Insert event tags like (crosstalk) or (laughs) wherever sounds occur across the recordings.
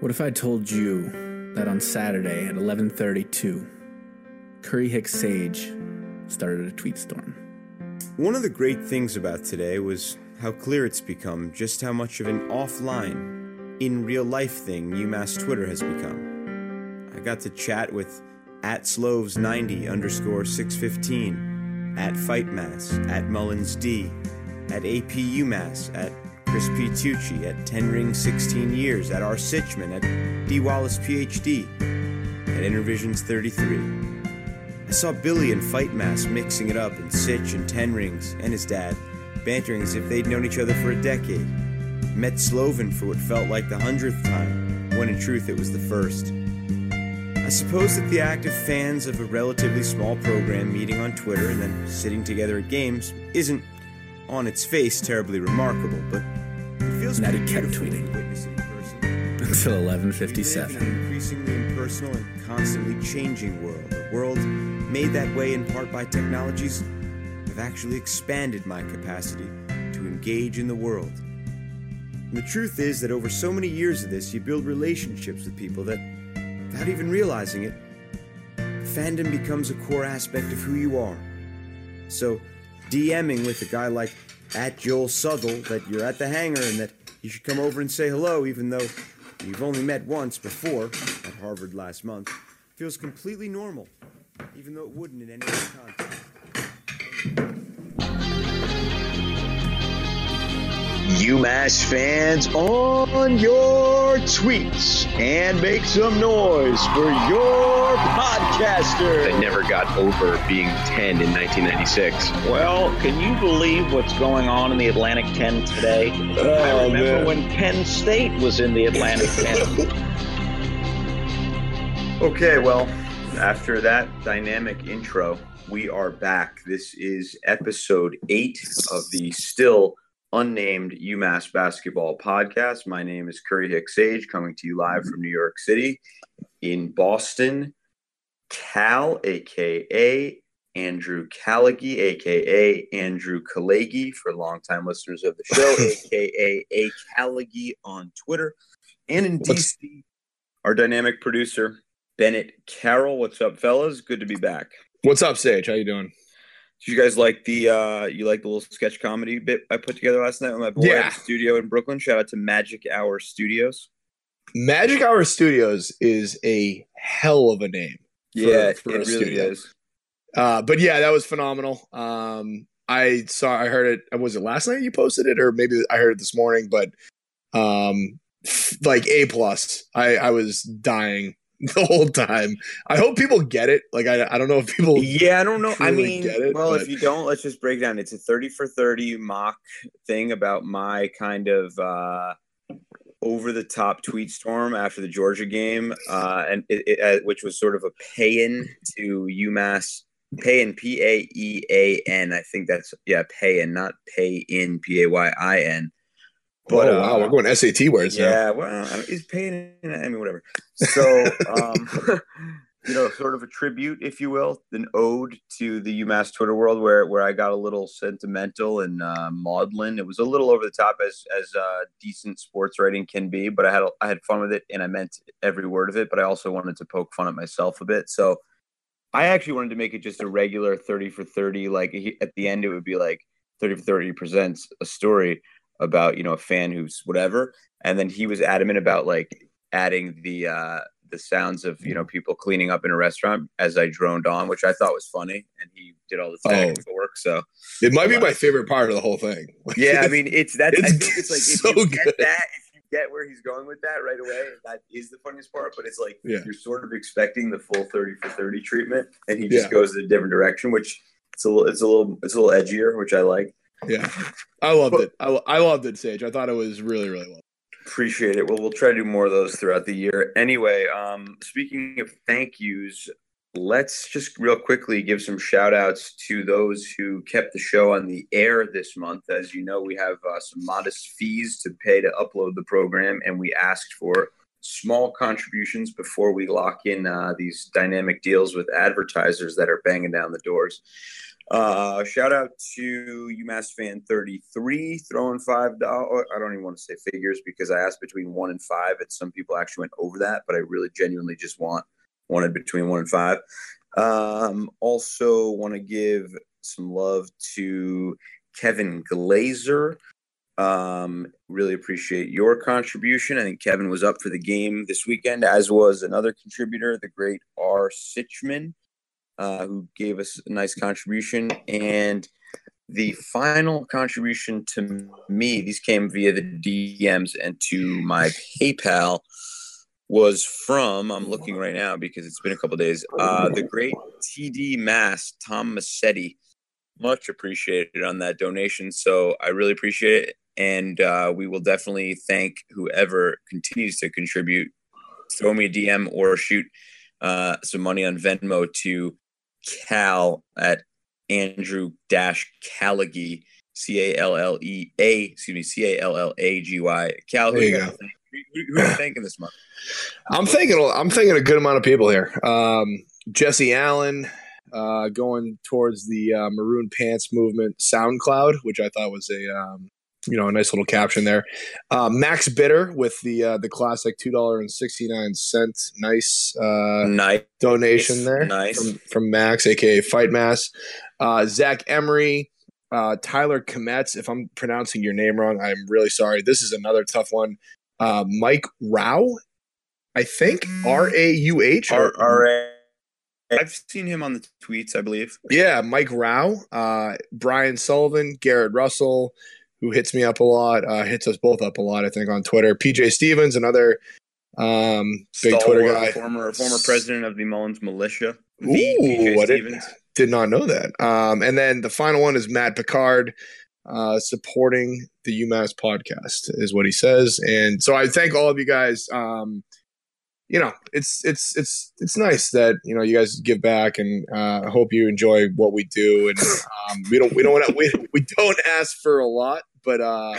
What if I told you that on Saturday at 11:32, Curry Hicks Sage started a tweet storm? One of the great things about today was how clear it's become just how much of an offline, in real life thing UMass Twitter has become. I got to chat with at Sloves90 underscore 615, at Fightmass, at Mullins D, at AP UMass, at Chris P. Tucci at 10 Ring 16 Years, at R. Sitchman, at D. Wallace PhD, at Intervisions 33. I saw Billy and Fight Mass mixing it up in Sitch and Ten Rings and his dad, bantering as if they'd known each other for a decade. Met Sloven for what felt like the hundredth time, when in truth it was the first. I suppose that the act of fans of a relatively small program meeting on Twitter and then sitting together at games isn't, on its face, terribly remarkable, but it feels Natty pretty kept beautiful tweeting. witness in person. Until We in 11:57. an increasingly impersonal and constantly changing world. A world made that way in part by technologies have actually expanded my capacity to engage in the world. And the truth is that over so many years of this, you build relationships with people that, without even realizing it, fandom becomes a core aspect of who you are. So, DMing with a guy like at Joel Southall that you're at the hangar and that you should come over and say hello, even though you've only met once before at Harvard last month, feels completely normal, even though it wouldn't in any other context. UMass fans on your tweets and make some noise for your podcaster. that never got over being 10 in 1996. Well, can you believe what's going on in the Atlantic 10 today? Oh, I remember man. when Penn State was in the Atlantic 10. (laughs) Okay, well, after that dynamic intro, we are back. This is episode eight of the still unnamed UMass basketball podcast. My name is Curry Hicks Sage, coming to you live from New York City in Boston. Cal, aka Andrew Callagy, aka Andrew Kalagi, for longtime listeners of the show, aka (laughs) A Callagy on Twitter, and in What's- DC, our dynamic producer Bennett Carroll. What's up, fellas? Good to be back. What's up, Sage? How you doing? Did you guys like the uh you like the little sketch comedy bit I put together last night with my boy Yeah. at the studio in Brooklyn? Shout out to Magic Hour Studios. Magic Hour Studios is a hell of a name. yeah, for it a really studio. is. Uh, but yeah, that was phenomenal. Um, I saw, I heard it. Was it last night you posted it, or maybe I heard it this morning? But um, f- like a plus. I I was dying (laughs) the whole time. I hope people get it. Like I I don't know if people. Yeah, I don't know. I mean, it, well, but- if you don't, let's just break down. It's a 30 for 30 mock thing about my kind of uh over the top tweet storm after the Georgia game, uh, and it, it, uh, which was sort of a paean to UMass, paean P A E A N. I think that's yeah, pay in, not pay in P A Y I N. But oh wow, uh, we're going SAT words now. yeah, well, I mean, he's paying. I mean, whatever. So, um, (laughs) you know, sort of a tribute, if you will, an ode to the UMass Twitter world, where where I got a little sentimental and uh, maudlin. It was a little over the top, as as uh, decent sports writing can be, but I had I had fun with it, and I meant every word of it. But I also wanted to poke fun at myself a bit. So, I actually wanted to make it just a regular thirty for thirty. Like at the end, it would be like thirty for thirty presents a story about you know a fan who's whatever and then he was adamant about like adding the uh the sounds of you know people cleaning up in a restaurant as i droned on which i thought was funny and he did all the Oh. work so It might be my favorite part of the whole thing. (laughs) yeah i mean it's that i think it's like if so you get good. that if you get where he's going with that right away that is the funniest part but it's like Yeah. you're sort of expecting the full 30 for 30 treatment and he just Yeah. goes in a different direction which it's a little it's a little it's a little edgier which i like yeah, I loved it. I, I loved it, Sage. I thought it was really really well. Appreciate it. Well, we'll try to do more of those throughout the year. Anyway, um, speaking of thank yous, let's just real quickly give some shout outs to those who kept the show on the air this month. As you know, we have uh, some modest fees to pay to upload the program, and we asked for small contributions before we lock in uh, these dynamic deals with advertisers that are banging down the doors. Uh, shout out to UMass fan 33 throwing five dollars. I don't even want to say figures because I asked between one and five, and some people actually went over that, but I really genuinely just want wanted between one and five. Um, also want to give some love to Kevin Glazer. Um, really appreciate your contribution. I think Kevin was up for the game this weekend, as was another contributor, the great R. Sitchman uh, who gave us a nice contribution. And the final contribution to me, these came via the DMs and to my PayPal, was from, I'm looking right now because it's been a couple days, uh, the great TD Mass, Tom Massetti. Much appreciated on that donation. So I really appreciate it. And uh, we will definitely thank whoever continues to contribute. Throw me a DM or shoot uh, some money on Venmo to Cal at Andrew Dash Callagy, C A L L E A, excuse me, C A L L A G Y. Cal, who, you go. who, who are you thinking this month? I'm thinking. I'm thinking a good amount of people here. Um, Jesse Allen, uh, going towards the uh, Maroon Pants movement SoundCloud, which I thought was a um, you know a nice little caption there. Uh, Max Bitter with the uh, the classic two dollar and sixty nine cent nice uh, nice donation there nice from, from Max, aka Fight Mass. Uh, Zach Emery, uh, Tyler Kometz. If I'm pronouncing your name wrong, I'm really sorry. This is another tough one. Uh, Mike Rao, I think R A U H R R A. I've seen him on the tweets, I believe. Yeah, Mike Rao, uh, Brian Sullivan, Garrett Russell, who hits me up a lot, uh, hits us both up a lot, I think, on Twitter. PJ Stevens, another um, big Stalwart, Twitter guy. Former former president of the Mullins Militia. Ooh, I did, did not know that. Um, and then the final one is Matt Picard uh, supporting the UMass podcast, is what he says. And so I thank all of you guys. Um, you know, it's it's it's it's nice that you know you guys give back, and uh, I hope you enjoy what we do. And um, we don't we don't we we don't ask for a lot, but uh,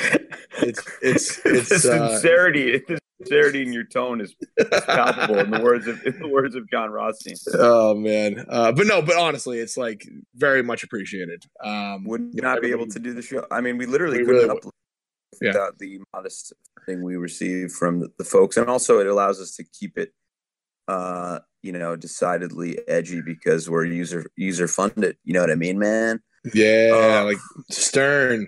it's (laughs) it's it's the uh, sincerity. the sincerity in your tone is, is palpable in the words of in the words of Jon Rothstein. oh man, uh, but no, but honestly, it's like very much appreciated. Um, Would you know, not be able to do the show. I mean, we literally We couldn't really upload Yeah. without the modest thing we receive from the, the folks, and also it allows us to keep it, uh, you know, decidedly edgy because we're user user funded. You know what I mean, man? Yeah, Uh, like Stern.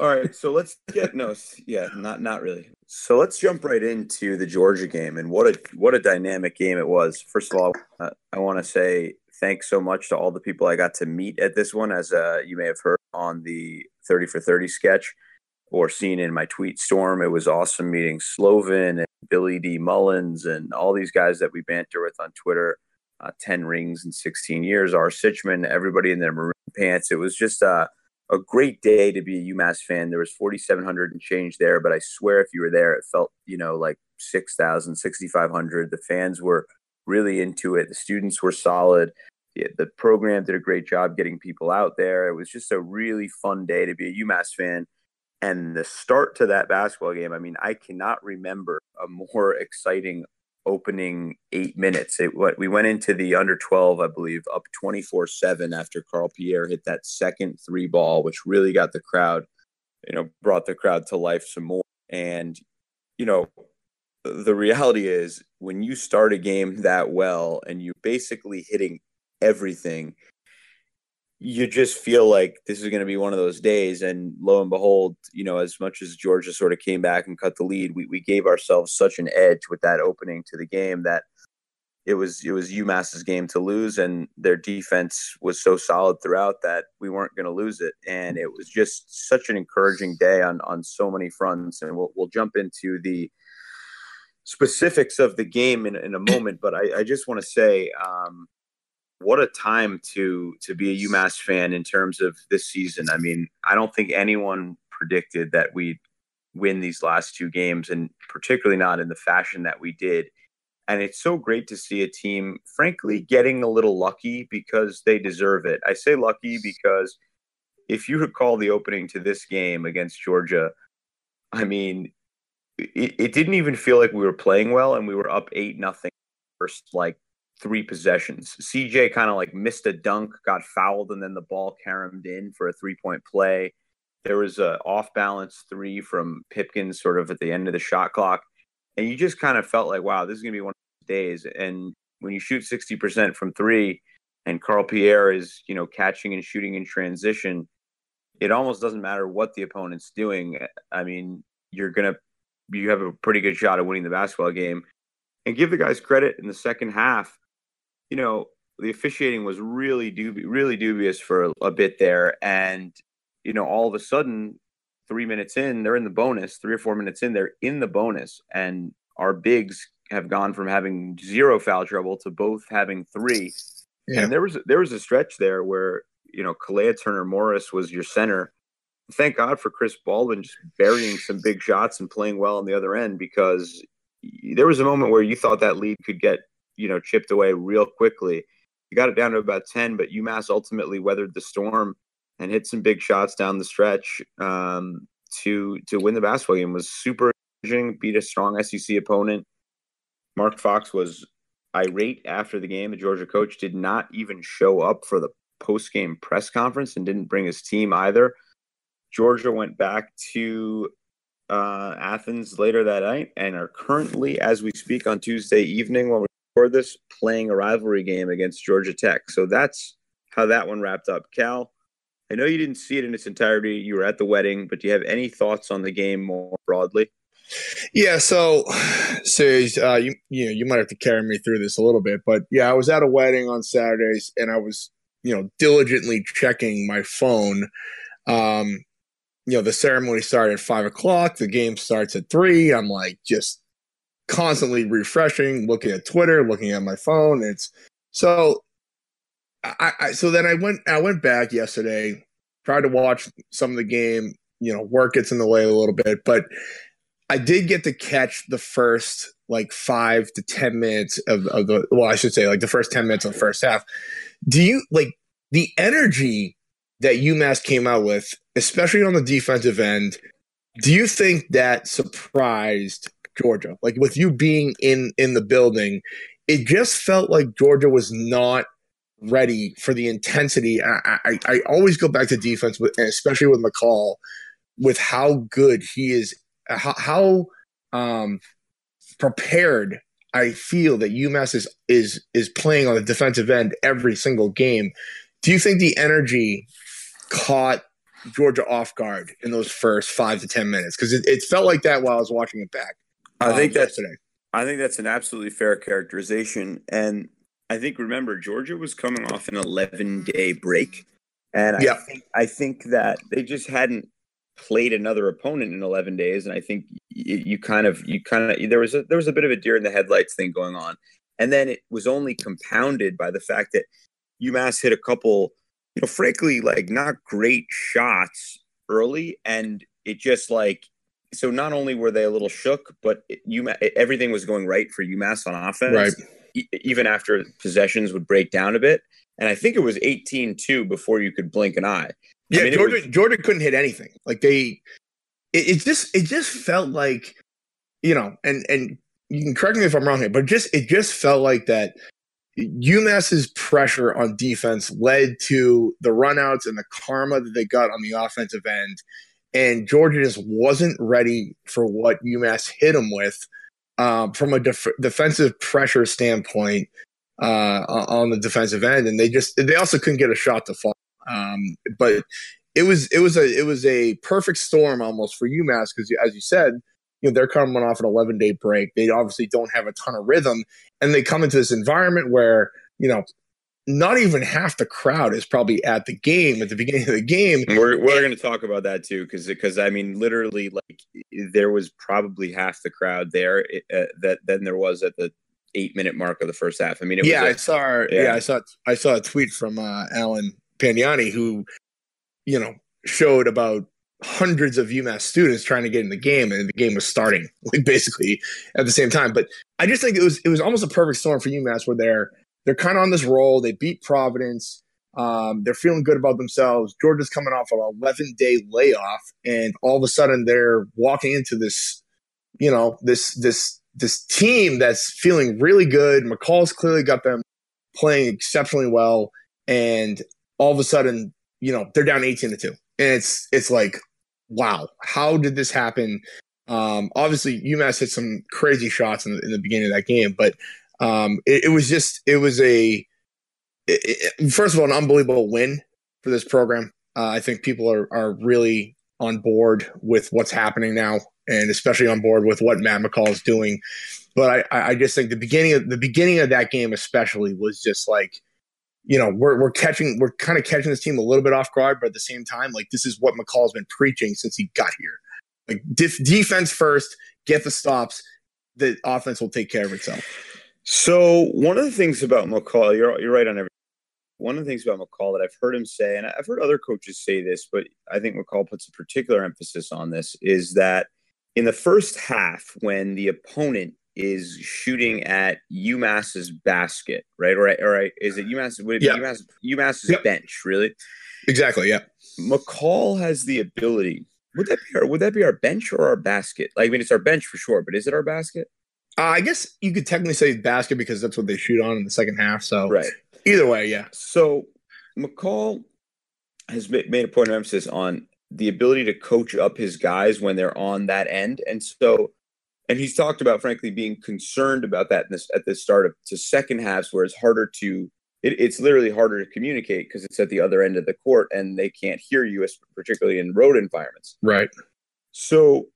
All right, so let's get no, yeah, not not really. So let's jump right into the Georgia game and what a what a dynamic game it was. First of all, uh, I want to say thanks so much to all the people I got to meet at this one, as uh, you may have heard on the Thirty for Thirty sketch or seen in my tweet storm. It was awesome meeting Sloven and Billy D. Mullins and all these guys that we banter with on Twitter. Uh, Ten rings in sixteen years. R. Sitchman, everybody in their maroon pants. It was just uh, a great day to be a UMass fan. There was 4,700 and change there, but I swear if you were there, it felt, you know, like 6,000, 6,500. The fans were really into it. The students were solid. The, the program did a great job getting people out there. It was just a really fun day to be a UMass fan. And the start to that basketball game, I mean, I cannot remember a more exciting opening eight minutes. It what we went into the under 12, I believe, up 24 7 after Carl Pierre hit that second three ball, which really got the crowd, you know, brought the crowd to life some more. And, you know, the reality is when you start a game that well and you're basically hitting everything, you just feel like this is going to be one of those days. And lo and behold, you know, as much as Georgia sort of came back and cut the lead, we, we gave ourselves such an edge with that opening to the game that it was it was UMass's game to lose, and their defense was so solid throughout that we weren't going to lose it. And it was just such an encouraging day on on so many fronts. And we'll we'll jump into the specifics of the game in, in a moment, but I, I just want to say. Um, what a time to to be a UMass fan in terms of this season. I mean, I don't think anyone predicted that we'd win these last two games, and particularly not in the fashion that we did. And it's so great to see a team, frankly, getting a little lucky because they deserve it. I say lucky because if you recall the opening to this game against Georgia, I mean, it, it didn't even feel like we were playing well, and we were up eight nothing first like three possessions. CJ kind of like missed a dunk, got fouled, and then the ball caromed in for a three point play. There was a off balance three from Pipkins sort of at the end of the shot clock. And you just kind of felt like, wow, this is going to be one of those days. And when you shoot 60% from three and Carl Pierre is, you know, catching and shooting in transition, it almost doesn't matter what the opponent's doing. I mean, you're going to, you have a pretty good shot of winning the basketball game. And give the guys credit in the second half. You know, the officiating was really dubi- really dubious for a bit there. And you know, all of a sudden, three minutes in, they're in the bonus. Three or four minutes in, they're in the bonus, and our bigs have gone from having zero foul trouble to both having three. Yeah. And there was there was a stretch there where you know Khalea Turner Morris was your center. Thank God for Chris Baldwin just burying some big shots and playing well on the other end because there was a moment where you thought that lead could get you know chipped away real quickly. You got it down to about ten, but UMass ultimately weathered the storm and hit some big shots down the stretch um, to to win the basketball game. Was super encouraging. Beat a strong SEC opponent. Mark Fox was irate after the game. The Georgia coach did not even show up for the post game press conference and didn't bring his team either. Georgia went back to uh, Athens later that night and are currently, as we speak on Tuesday evening, while we this, playing a rivalry game against Georgia Tech. So that's how that one wrapped up. Cal, I know you didn't see it in its entirety. You were at the wedding, but do you have any thoughts on the game more broadly? Yeah, so so uh, you you know you might have to carry me through this a little bit, but yeah, I was at a wedding on Saturdays, and I was you know diligently checking my phone. Um, you know, the ceremony started at five o'clock. The game starts at three. I'm like just constantly refreshing, looking at Twitter, looking at my phone. It's so I, I, so then I went I went back yesterday, tried to watch some of the game. You know, work gets in the way a little bit, but I did get to catch the first like five to ten minutes of, of the well, I should say like the first ten minutes of the first half. Do you like the energy that UMass came out with, especially on the defensive end? Do you think that surprised Georgia? Like with you being in in the building, it just felt like Georgia was not ready for the intensity. I, I, I always go back to defense, with, especially with McCall, with how good he is, how, how um, prepared I feel that UMass is is is playing on the defensive end every single game. Do you think the energy caught Georgia off guard in those first five to ten minutes? Because it, it, felt like that while I was watching it back. I think um, that's today. I think that's an absolutely fair characterization, and I think remember Georgia was coming off an 11 day break, and I yeah. think I think that they just hadn't played another opponent in 11 days, and I think you, you kind of you kind of there was a there was a bit of a deer in the headlights thing going on, and then it was only compounded by the fact that UMass hit a couple, you know, frankly like not great shots early, and it just like so not only were they a little shook, but UMass, everything was going right for UMass on offense. Right even after possessions would break down a bit. And I think it was 18-2 before you could blink an eye. Yeah, I mean, Georgia, was, Georgia couldn't hit anything. Like they, it, it, just it just felt like, you know, and and you can correct me if I'm wrong here, but just it just felt like that. UMass's pressure on defense led to the runouts and the karma that they got on the offensive end, and Georgia just wasn't ready for what UMass hit them with um, from a def- defensive pressure standpoint uh, on the defensive end, and they just they also couldn't get a shot to fall. Um, but it was it was a it was a perfect storm almost for UMass because as you said, you know they're coming off an 11 day break. They obviously don't have a ton of rhythm, and they come into this environment where you know not even half the crowd is probably at the game at the beginning of the game. We're we're going to talk about that too because because I mean literally like there was probably half the crowd there uh, that than there was at the eight minute mark of the first half. I mean, yeah, a, I saw yeah. yeah. I saw I saw a tweet from uh, Alan Pagnani who you know showed about hundreds of UMass students trying to get in the game, and the game was starting (laughs) like basically at the same time. But I just think it was it was almost a perfect storm for UMass where they're they're kind of on this roll. They beat Providence. Um, they're feeling good about themselves. Georgia's coming off an 11 day layoff, and all of a sudden they're walking into this, you know, this this this team that's feeling really good. McCall's clearly got them playing exceptionally well, and all of a sudden, you know, they're down 18 to 2. And it's it's like, wow, how did this happen? Um, obviously, UMass hit some crazy shots in the, in the beginning of that game, but um, it, it was just it was a it, it, first of all an unbelievable win for this program. Uh, I think people are are really on board with what's happening now, and especially on board with what Matt McCall is doing. But I, I just think the beginning of the beginning of that game, especially, was just like, you know, we're we're catching, we're kind of catching this team a little bit off guard, but at the same time, like this is what McCall's been preaching since he got here. Like def- defense first, get the stops, the offense will take care of itself. So one of the things about McCall, you're you're right on everything. One of the things about McCall that I've heard him say, and I've heard other coaches say this, but I think McCall puts a particular emphasis on this, is that in the first half, when the opponent is shooting at UMass's basket, right? Or, or is it UMass? Would it be UMass, UMass's yep. bench, really? Exactly. Yeah. McCall has the ability. Would that be our? Would that be our bench or our basket? Like, I mean, it's our bench for sure, but is it our basket? Uh, I guess you could technically say basket because that's what they shoot on in the second half. So right. Either way, yeah. So McCall has made a point of emphasis on the ability to coach up his guys when they're on that end, and so and he's talked about frankly being concerned about that this, at the start of to second halves where it's harder to it, it's literally harder to communicate because it's at the other end of the court and they can't hear you particularly in road environments right so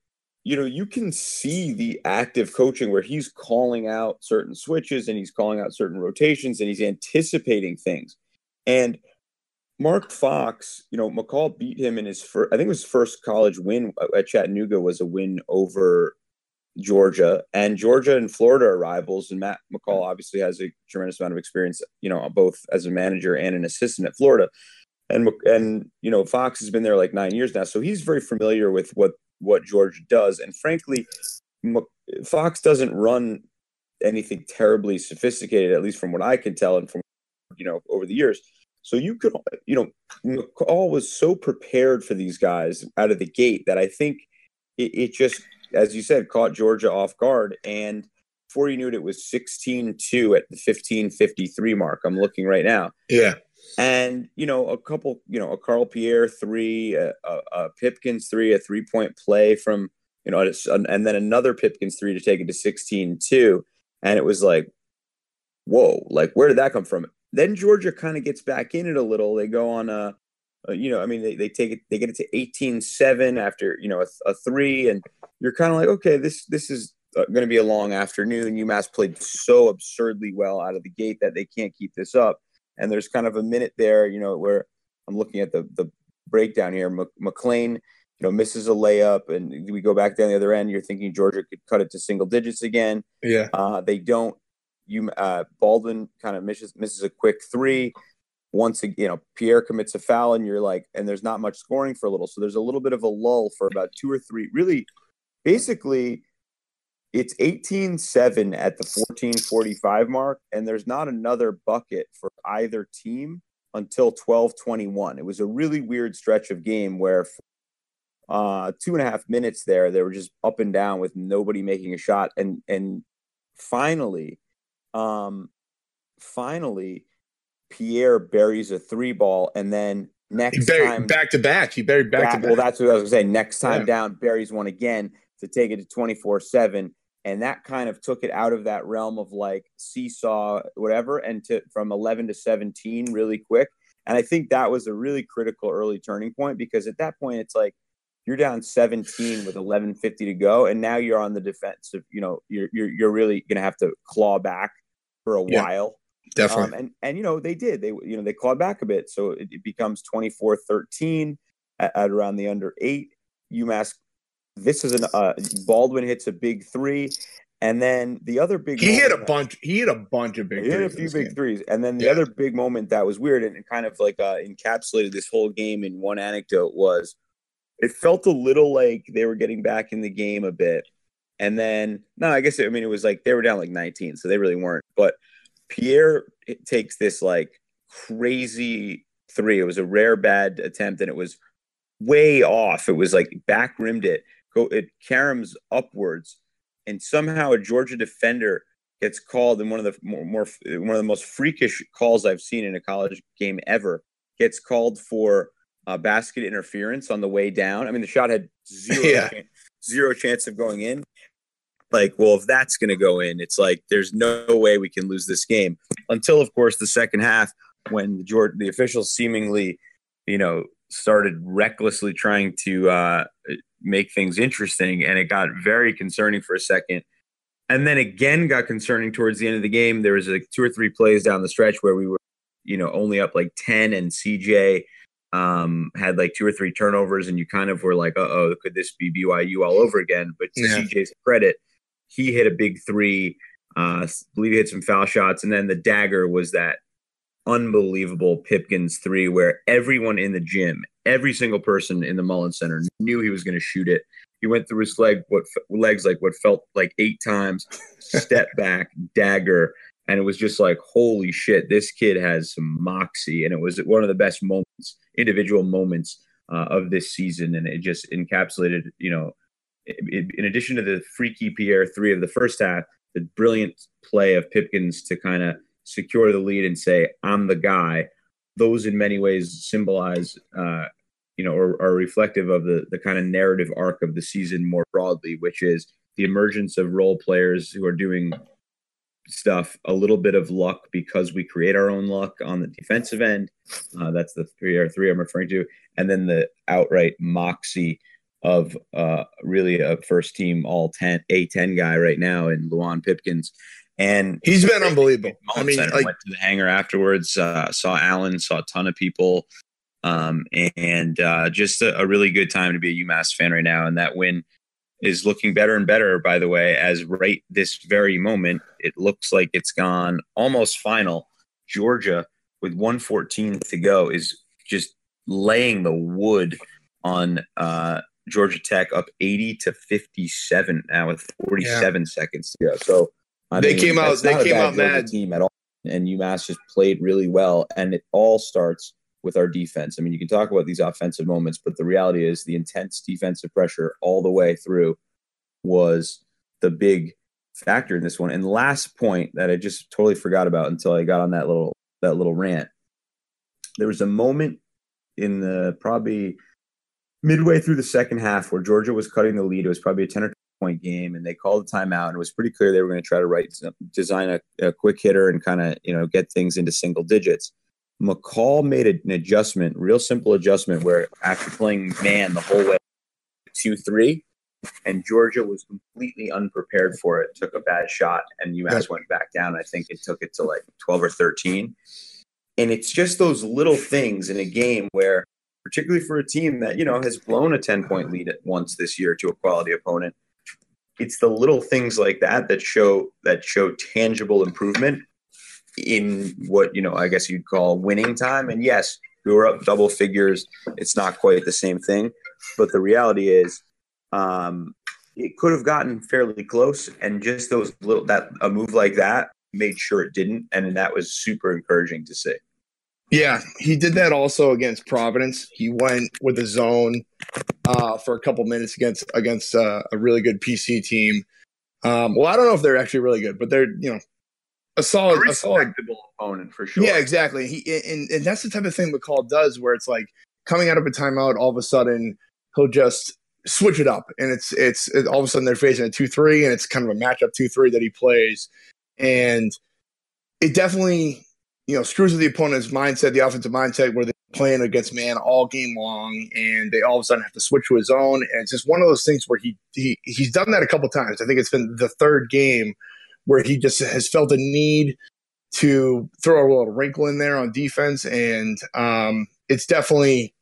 you know you can see the active coaching where he's calling out certain switches and he's calling out certain rotations and he's anticipating things and Mark Fox, you know, McCall beat him in his first, I think it was his first college win at Chattanooga was a win over Georgia, and Georgia and Florida are rivals. And Matt McCall obviously has a tremendous amount of experience, you know, both as a manager and an assistant at Florida. And and you know, Fox has been there like nine years now, so he's very familiar with what what Georgia does. And frankly, Fox doesn't run anything terribly sophisticated, at least from what I can tell, and from you know over the years. So you could, you know, McCall was so prepared for these guys out of the gate that I think it, it just as you said, caught Georgia off guard. And before you knew it, it was 16 2 at the 1553 mark. I'm looking right now. Yeah. And, you know, a couple, you know, a Carl Pierre three, a, a, a Pipkins three, a three point play from, you know, and then another Pipkins three to take it to 16 2. And it was like, whoa, like, where did that come from? Then Georgia kind of gets back in it a little. They go on a, uh, you know, I mean, they, they take it, they get it to 18 7 after, you know, a, a three. And you're kind of like, okay, this, this is uh, going to be a long afternoon. UMass played so absurdly well out of the gate that they can't keep this up. And there's kind of a minute there, you know, where I'm looking at the, the breakdown here. McLean, you know, misses a layup, and we go back down the other end. You're thinking Georgia could cut it to single digits again. Yeah, uh, they don't. You uh, Baldwin kind of misses misses a quick three once you know Pierre commits a foul and you're like and there's not much scoring for a little so there's a little bit of a lull for about two or three really basically it's 18-7 at the 1445 mark and there's not another bucket for either team until 1221 it was a really weird stretch of game where uh two and a half minutes there they were just up and down with nobody making a shot and and finally um finally Pierre buries a three ball, and then next buried, time back to back, he buried back, back to back. Well, that's what I was going to say. Next time yeah. down, buries one again to take it to twenty four seven, and that kind of took it out of that realm of like seesaw, whatever, and to from eleven to seventeen really quick. And I think that was a really critical early turning point because at that point it's like you're down 17 with 11:50 to go, and now you're on the defensive. You know, you're you're, you're really going to have to claw back for a yeah. while Definitely. Um, and and you know they did. They you know they clawed back a bit, so it, it becomes 24-13 at, at, around the under eight. UMass. This is an uh, Baldwin hits a big three, and then the other big he hit a bunch. He hit a bunch of big. He hit a few big game. threes, and then the yeah. other big moment that was weird and kind of like uh, encapsulated this whole game in one anecdote was it felt a little like they were getting back in the game a bit, and then no, I guess it, I mean it was like they were down like 19, so they really weren't, but Pierre takes this like crazy three. It was a rare bad attempt, and it was way off. It was like back rimmed it. Go it caroms upwards, and somehow a Georgia defender gets called in one of the more, more one of the most freakish calls I've seen in a college game ever. Gets called for uh, basket interference on the way down. I mean, the shot had zero (laughs) Yeah. chance, zero chance of going in. Like, well, if that's going to go in, it's like there's no way we can lose this game until, of course, the second half when the Jordan, the officials seemingly, you know, started recklessly trying to uh, make things interesting, and it got very concerning for a second. And then again, got concerning towards the end of the game. There was like two or three plays down the stretch where we were, you know, only up like ten, and CJ um, had like two or three turnovers, and you kind of were like, "Uh oh, could this be BYU all over again?" But to Yeah. CJ's credit, he hit a big three. Uh, I believe he hit some foul shots, and then the dagger was that unbelievable Pipkins three, where everyone in the gym, every single person in the Mullins Center knew he was going to shoot it. He went through his leg, what legs like what felt like eight times, (laughs) step back, dagger, and it was just like, holy shit, this kid has some moxie, and it was one of the best moments, individual moments uh, of this season, and it just encapsulated, you know, i- i- in addition to the freaky Pierre three of the first half, the brilliant play of Pipkins to kind of secure the lead and say, "I'm the guy." Those in many ways symbolize, uh, you know, or are reflective of the the kind of narrative arc of the season more broadly, which is the emergence of role players who are doing stuff, a little bit of luck because we create our own luck on the defensive end. Uh, that's the three or three I'm referring to, and then the outright moxie of uh, really a first team all 10 A10 guy right now in Luwane Pipkins. And He's been unbelievable. I mean, like went to the hangar afterwards, uh, saw Allen, saw a ton of people, um, and uh, just a, a really good time to be a UMass fan right now. And that win is looking better and better, by the way, as right this very moment, it looks like it's gone almost final. Georgia, with 114 to go, is just laying the wood on uh, Georgia Tech up 80 to 57 now with 47 seconds to go. So I They came out- they came out mad. team at all, and UMass just played really well, and it all starts with our defense. I mean, you can talk about these offensive moments, but the reality is the intense defensive pressure all the way through was the big factor in this one. And last point that I just totally forgot about until I got on that little that little rant. There was a moment in the probably midway through the second half where Georgia was cutting the lead. It was probably a 10 or 12 point game, and they called a timeout. And it was pretty clear they were going to try to write design a, a quick hitter and kind of you know get things into single digits. McCall made an adjustment, real simple adjustment, where after playing man the whole way, two three, and Georgia was completely unprepared for it. Took a bad shot, and UMass went back down. I think it took it to like twelve or thirteen. And it's just those little things in a game where, particularly for a team that you know has blown a ten point lead at once this year to a quality opponent, it's the little things like that that show that show tangible improvement in what you know I guess you'd call winning time. And yes, we were up double figures. It's not quite the same thing, but the reality is, um, it could have gotten fairly close. And just those little that a move like that made sure it didn't, and that was super encouraging to see. Yeah, he did that also against Providence. He went with the zone uh, for a couple minutes against against uh, a really good PC team. Um, well, I don't know if they're actually really good, but they're you know a solid, a solid respectable opponent for sure. Yeah, exactly. He and, and that's the type of thing McCall does, where it's like coming out of a timeout, all of a sudden he'll just switch it up, and it's it's it, all of a sudden they're facing a two three, and it's kind of a matchup two three that he plays, and it definitely you know screws with the opponent's mindset, the offensive mindset, where they're playing against man all game long, and they all of a sudden have to switch to his own, and it's just one of those things where he he he's done that a couple times. I think it's been the third game where he just has felt a need to throw a little wrinkle in there on defense, and um, it's definitely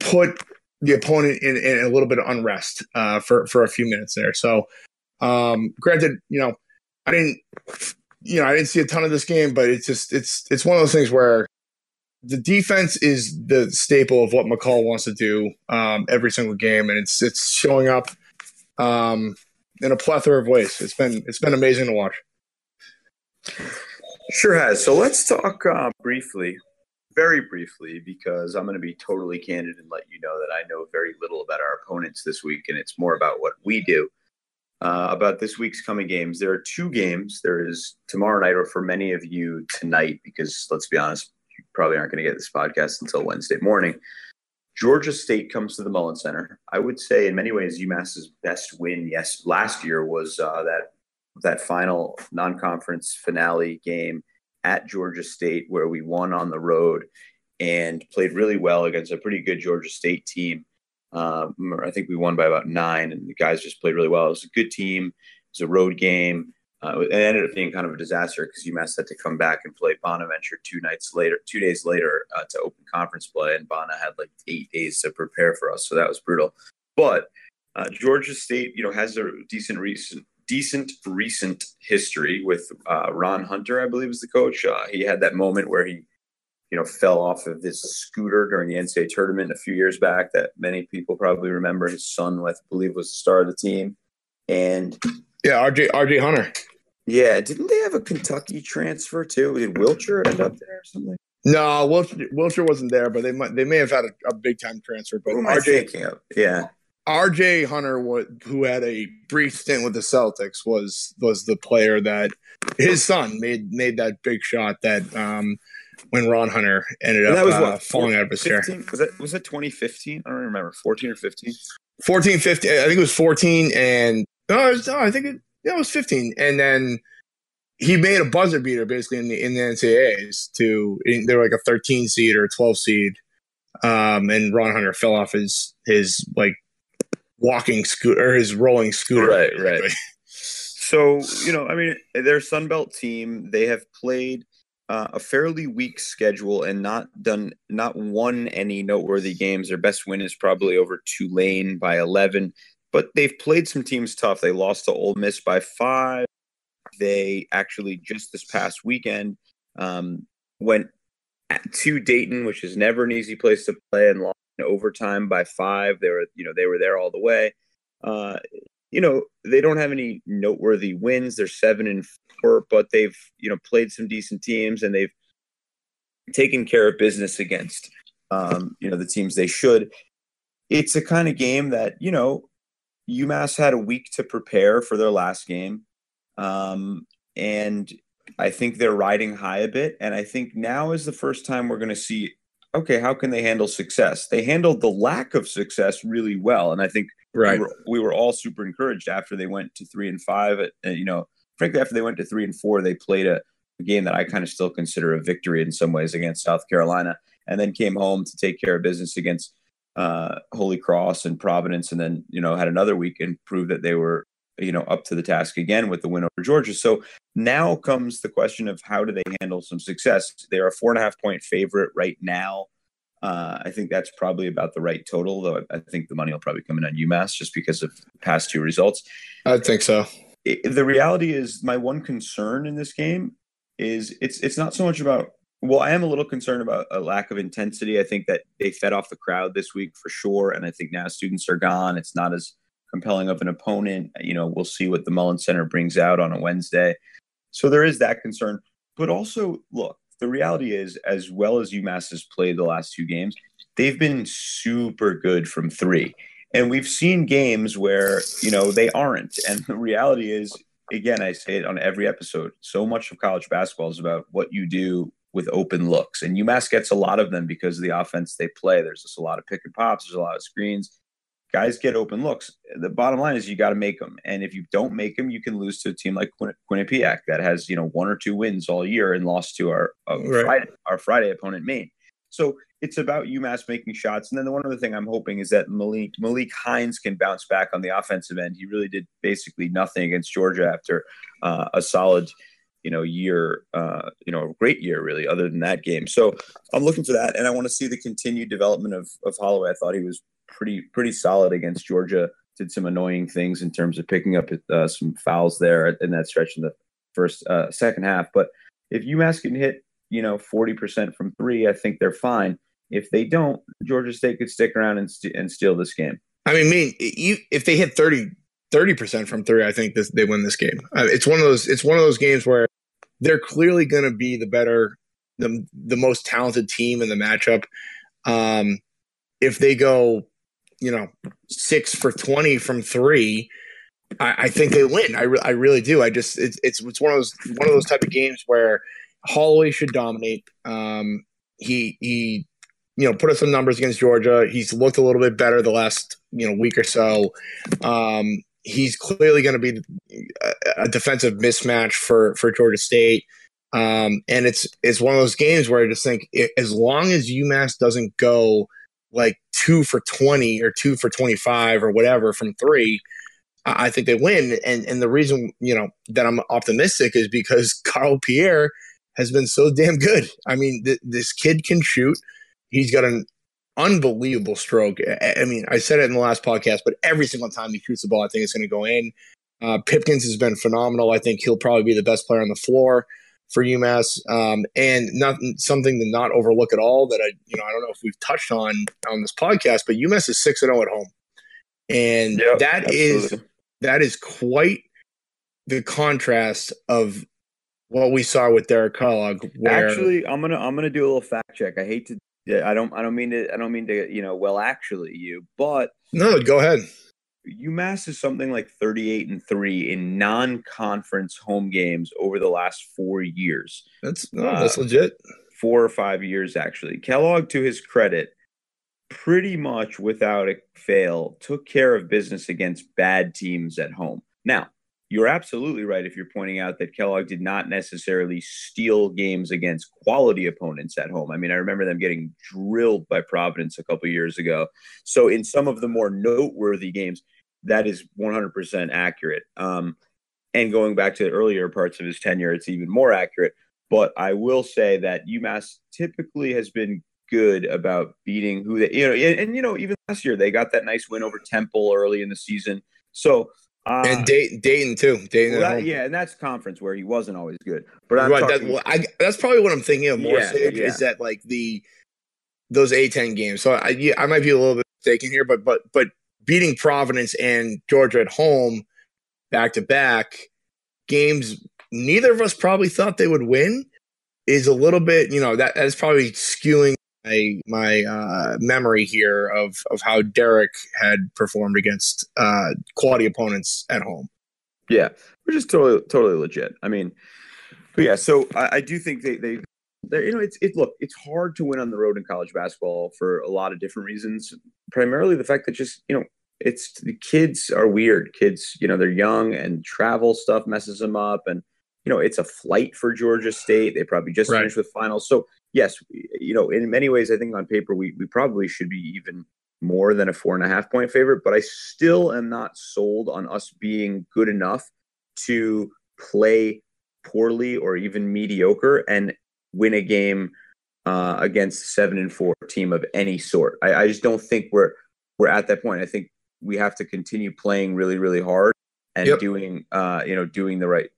put the opponent in, in a little bit of unrest uh, for for a few minutes there. So, um, granted, you know, I didn't, you know, I didn't see a ton of this game, but it's just it's it's one of those things where the defense is the staple of what McCall wants to do um, every single game, and it's it's showing up um, in a plethora of ways. It's been it's been amazing to watch. Sure has. So let's talk uh, briefly, very briefly, because I'm going to be totally candid and let you know that I know very little about our opponents this week, and it's more about what we do. Uh, about this week's coming games. There are two games. There is tomorrow night, or for many of you tonight, because let's be honest, you probably aren't going to get this podcast until Wednesday morning. Georgia State comes to the Mullins Center. I would say, in many ways, UMass's best win yes last year was uh, that that final non-conference finale game at Georgia State, where we won on the road and played really well against a pretty good Georgia State team. Um, I think we won by about nine, and the guys just played really well. It was a good team. It was a road game. Uh, it ended up being kind of a disaster because UMass had to come back and play Bonaventure two nights later, two days later uh, to open conference play, and Bona had like eight days to prepare for us, so that was brutal. But uh, Georgia State, you know, has a decent recent decent recent history with uh, Ron Hunter, I believe, is the coach. Uh, he had that moment where he you know, fell off of his scooter during the NCAA tournament a few years back that many people probably remember. His son, I believe, was the star of the team. And yeah, RJ RJ Hunter. Yeah, didn't they have a Kentucky transfer too? Did Wilcher end up there or something? No, Wilcher, Wilcher wasn't there, but they might they may have had a, a big time transfer. But RJ, yeah, RJ Hunter, who had a brief stint with the Celtics, was was the player that his son made made that big shot that um, when Ron Hunter ended up that was, uh, falling out of his 15? chair. Was that was that 2015? I don't remember. 14 or 15? 14, 15. I think it was 14, and no, was, no I think it, yeah, it was 15. And then he made a buzzer beater basically in the in the NCAAs to they were like a 13 seed or 12 seed, um, and Ron Hunter fell off his his like walking scooter or his rolling scooter. Right, right. So you know, I mean, their Sunbelt team they have played uh, a fairly weak schedule and not done not won any noteworthy games. Their best win is probably over Tulane by 11, but they've played some teams tough. They lost to Ole Miss by five. They actually just this past weekend um, went to Dayton, which is never an easy place to play, and lost in overtime by five. They were you know they were there all the way. Uh, you know they don't have any noteworthy wins. They're seven and but they've you know played some decent teams and they've taken care of business against um, you know the teams they should. It's a kind of game that you know UMass had a week to prepare for their last game, um, and I think they're riding high a bit. And I think now is the first time we're going to see okay, how can they handle success? They handled the lack of success really well, and I think right. we, were, we were all super encouraged after they went to three and five. At, you know, frankly, after they went to three and four, they played a, a game that I kind of still consider a victory in some ways against South Carolina, and then came home to take care of business against uh, Holy Cross and Providence, and then you know had another week and proved that they were you know up to the task again with the win over Georgia. So now comes the question of how do they handle some success? They're a four and a half point favorite right now. Uh, I think that's probably about the right total, though. I think the money will probably come in on UMass just because of past two results. I think so it, the reality is my one concern in this game is it's it's not so much about well i am a little concerned about a lack of intensity. I think that they fed off the crowd this week for sure. And i think now students are gone. It's not as compelling of an opponent. You know we'll see what the mullins center brings out on a wednesday. So there is that concern. But also look the reality is as well as umass has played the last two games they've been super good from three and we've seen games where, you know, they aren't. And the reality is, again, I say it on every episode, so much of college basketball is about what you do with open looks. And UMass gets a lot of them because of the offense they play. There's just a lot of pick and pops, there's a lot of screens. Guys get open looks. The bottom line is you got to make them. And if you don't make them, you can lose to a team like Quin- Quinnipiac that has, you know, one or two wins all year and lost to our, uh, right. Friday, our Friday opponent, Maine. So it's about UMass making shots. And then the one other thing I'm hoping is that Malik, Malik Hines can bounce back on the offensive end. He really did basically nothing against Georgia after uh, a solid, you know, year, uh, you know, great year really, other than that game. So I'm looking for that, and I want to see the continued development of of Holloway. I thought he was pretty pretty solid against Georgia. Did some annoying things in terms of picking up uh, some fouls there in that stretch in the first uh, second half, but if UMass can hit you know 40% from three, I think they're fine if they don't, Georgia State could stick around and, st- and steal this game. I mean, me, you, if they hit 30 percent from three, I think this, they win this game. Uh, it's one of those. It's one of those games where they're clearly going to be the better, the the most talented team in the matchup. Um, if they go, you know, six for twenty from three, I, I think they win. I, re- I really do. I just it's, it's it's one of those one of those type of games where Holloway should dominate. Um, he he you know put up some numbers against Georgia. He's looked a little bit better the last you know week or so. Um, he's clearly going to be a, defensive mismatch for for Georgia State. Um, and it's it's one of those games where I just think it, as long as UMass doesn't go like two for twenty or two for twenty five or whatever from three, I think they win. And and the reason you know that I'm optimistic is because (laughs) Carl Pierre has been so damn good. I mean, th- this kid can shoot. He's got an unbelievable stroke. I, mean, I said it in the last podcast, but every single time he shoots the ball, I think it's going to go in. Uh, Pipkins has been phenomenal. I think he'll probably be the best player on the floor for UMass, um, and not something to not overlook at all. That I, you know, I don't know if we've touched on on this podcast, but UMass is six and zero oh at home, and yep, that absolutely. is that is quite the contrast of what we saw with Derek Kellogg. Where, actually, I'm gonna I'm gonna do a little fact check. I hate to. I don't. I don't mean to. I don't mean to. You know. Well, actually, you. But no. Go ahead. UMass is something like 38 and 3 in non-conference home games over the last 4 years. That's no, uh, that's legit. 4 or 5 years actually. Kellogg to his credit pretty much without a fail took care of business against bad teams at home. Now, you're absolutely right if you're pointing out that Kellogg did not necessarily steal games against quality opponents at home. I mean, I remember them getting drilled by Providence a couple years ago. So, in some of the more noteworthy games, that is 100% accurate. Um, and going back to the earlier parts of his tenure, it's even more accurate. But I will say that UMass typically has been good about beating who they, you know, and, and you know, even last year they got that nice win over Temple early in the season. So uh, and Dayton, Dayton too. Dayton well, that, yeah, and that's conference where he wasn't always good. But I'm right, talking, that, well, I, that's probably what I'm thinking of more. Yeah, yeah. Is that like the those A10 games? So I, yeah, I might be a little bit mistaken here, but but but beating Providence and Georgia at home back to back games, neither of us probably thought they would win. Is a little bit, you know, that that's probably skewing my my uh, memory here of of how Derek had performed against uh, quality opponents at home. Yeah, which is totally totally legit. I mean, but yeah, so I, I do think they they you know it's it look it's hard to win on the road in college basketball for a lot of different reasons. Primarily the fact that just you know it's the kids are weird. Kids, you know, they're young and travel stuff messes them up and you know, it's a flight for Georgia State. They probably just right. finished with finals. So yes, you know, in many ways, I think on paper we we probably should be even more than a four and a half point favorite, but I still am not sold on us being good enough to play poorly or even mediocre and win a game uh, against seven and four team of any sort. I, I just don't think we're we're at that point. I think we have to continue playing really, really hard and yep. doing uh, you know doing the right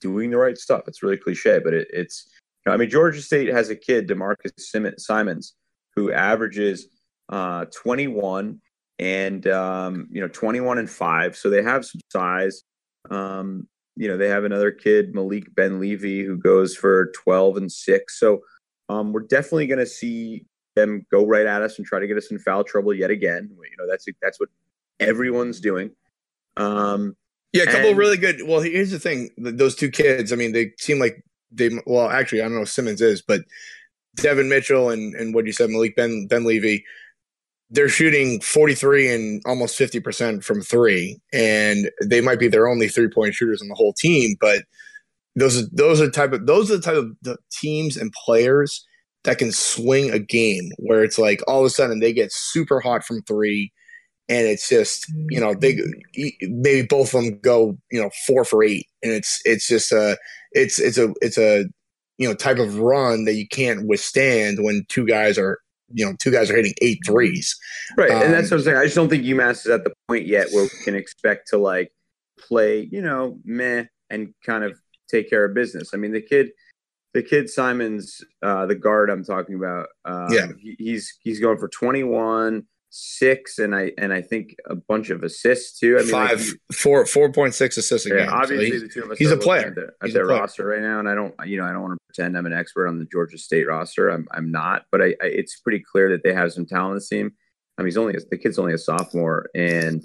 doing the right stuff. It's really cliche, but it, it's know, I mean, Georgia State has a kid, D'Marcus Simonds, who averages uh, 21 and um, you know 21 and five, so they have some size. Um, you know, they have another kid, Malik Benlevi, who goes for 12 and six. So um, we're definitely going to see them go right at us and try to get us in foul trouble yet again. You know, that's that's what everyone's doing. Um, yeah, a couple and, really good. Well, here's the thing: those two kids. I mean, they seem like they well actually I don't know if Simonds is, but Devin Mitchell and and what you said Malik Ben Ben Levy, they're shooting 43 and almost 50 percent from three, and they might be their only three point shooters on the whole team. But those are those are type of those are the type of the teams and players that can swing a game where it's like all of a sudden they get super hot from three and it's just you know they maybe both of them go you know four for eight and it's it's just a it's it's a it's a you know type of run that you can't withstand when two guys are you know two guys are hitting eight threes. Right um, and that's what i'm saying. I just don't think umass is at the point yet where we can expect to like play you know meh and kind of take care of business. I mean the kid the kid Simonds, uh, the guard I'm talking about, um, yeah, he, he's he's going for 21, six and I and I think a bunch of assists too. I mean, five, like, four, four point six assists a yeah, game. Obviously, so the two of us. He's a player. At, the, at their roster right now, and I don't, you know, I don't want to pretend I'm an expert on the Georgia State roster. I'm, I'm not, but I, I it's pretty clear that they have some talent in the team. I mean, he's only the kid's only a sophomore, and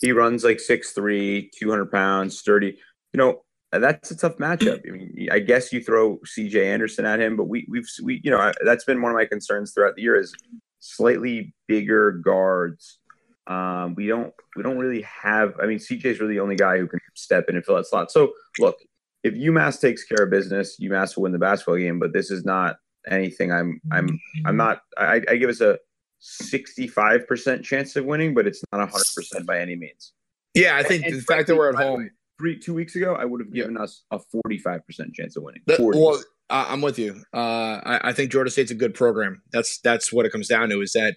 He runs like 6'3", 200 pounds, sturdy. You know, that's a tough matchup. I mean, I guess you throw C.J. Anderson at him, but we we've we you know that's been one of my concerns throughout the year is slightly bigger guards. Um, we don't we don't really have. I mean, CJ's is really the only guy who can step in and fill that slot. So look, if UMass takes care of business, UMass will win the basketball game. But this is not anything. I'm I'm I'm not. I, I give us a 65 percent chance of winning, but it's not 100 percent by any means. Yeah, I think and, the fact that we're at home. Way, three two weeks ago, I would have given yeah. us a 45 percent chance of winning. That, well, I'm with you. Uh, I, I think Georgia State's a good program. That's that's what it comes down to. Is that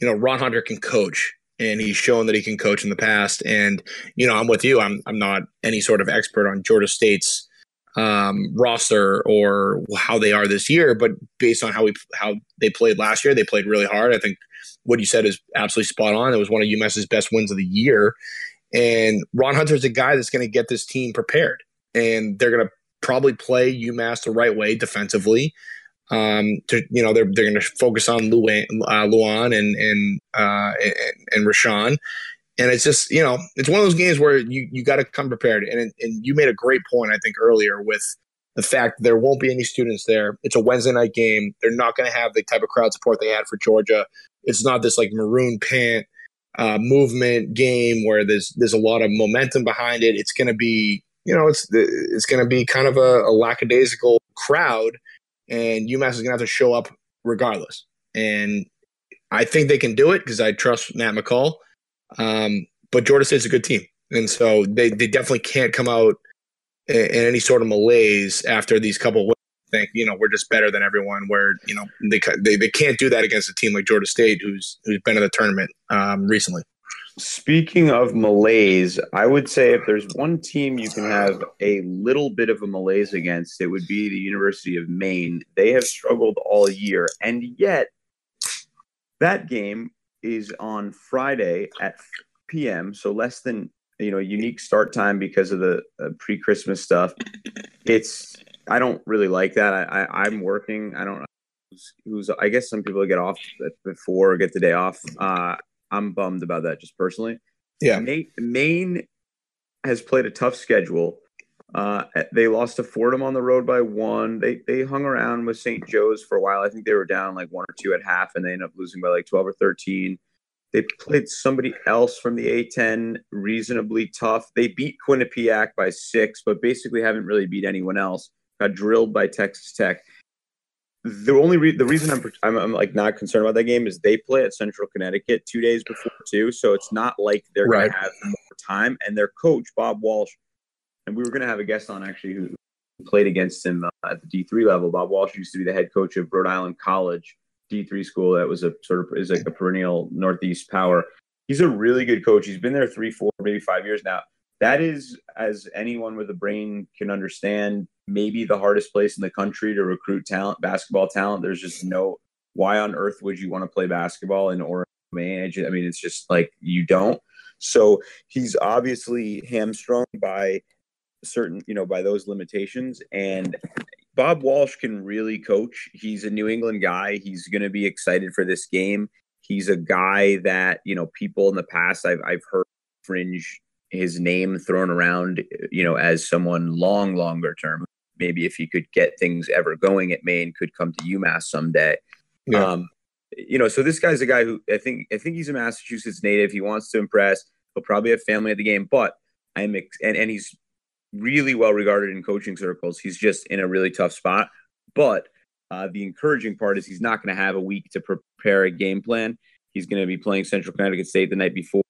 you know Ron Hunter can coach and he's shown that he can coach in the past. And you know, I'm with you. I'm I'm not any sort of expert on Georgia State's um, roster or how they are this year, but based on how we how they played last year, they played really hard. I think what you said is absolutely spot on. It was one of UMass's best wins of the year, and Ron Hunter's a guy that's going to get this team prepared, and they're going to probably play UMass the right way defensively. Um, to you know, they're they're going to focus on Luwane, uh, Luwane and and, uh, and and Rashawn, and it's just you know, it's one of those games where you you got to come prepared. And and you made a great point, I think, earlier with the fact there won't be any students there. It's a Wednesday night game. They're not going to have the type of crowd support they had for Georgia. It's not this like maroon pant uh, movement game where there's there's a lot of momentum behind it. It's going to be you know it's it's going to be kind of a, a lackadaisical crowd and UMass is going to have to show up regardless. And I think they can do it because I trust Matt McCall. Um, but Georgia State's a good team, and so they they definitely can't come out in, in any sort of malaise after these couple. Wins. Think you know we're just better than everyone. Where you know they they, they can't do that against a team like Georgia State, who's who's been in the tournament um, recently. Speaking of malaise, I would say if there's one team you can have a little bit of a malaise against, it would be the University of Maine. They have struggled all year, and yet that game is on Friday at p.m. So less than you know unique start time because of the uh, pre-Christmas stuff. It's I don't really like that. I, I am working. I don't know who's, who's I guess some people get off before or get the day off. Uh, I'm bummed about that just personally. Yeah. Maine, Maine has played a tough schedule. Uh, they lost to Fordham on the road by one. They they hung around with St. Joe's for a while. I think they were down like one or two at half, and they ended up losing by like twelve or thirteen. They played somebody else from the A10 reasonably tough. They beat Quinnipiac by six, but basically haven't really beat anyone else. Got drilled by Texas Tech the only re- the reason I'm, I'm, I'm like not concerned about that game is they play at Central Connecticut two days before too, so it's not like they're right. gonna have more time. And their coach Bob Walsh, and we were gonna have a guest on actually who played against him uh, at the D three level. Bob Walsh used to be the head coach of Rhode Island College D three school that was a sort of is like a perennial Northeast power. He's a really good coach. He's been there three, four, maybe five years now. That is, as anyone with a brain can understand, maybe the hardest place in the country to recruit talent, basketball talent. There's just no why on earth would you want to play basketball in Orono? I mean, it's just like you don't. So he's obviously hamstrung by certain, you know, by those limitations. And Bob Walsh can really coach. He's a New England guy. He's going to be excited for this game. He's a guy that, you know, people in the past I've, I've heard fringe his name thrown around, you know, as someone long, longer term maybe if he could get things ever going at Maine, could come to UMass someday. Yeah. Um, you know, so this guy's a guy who I think I think he's a Massachusetts native. He wants to impress. He'll probably have family at the game, but I'm ex- and and he's really well regarded in coaching circles. He's just in a really tough spot. But uh, the encouraging part is he's not going to have a week to prepare a game plan. He's going to be playing Central Connecticut State the night before.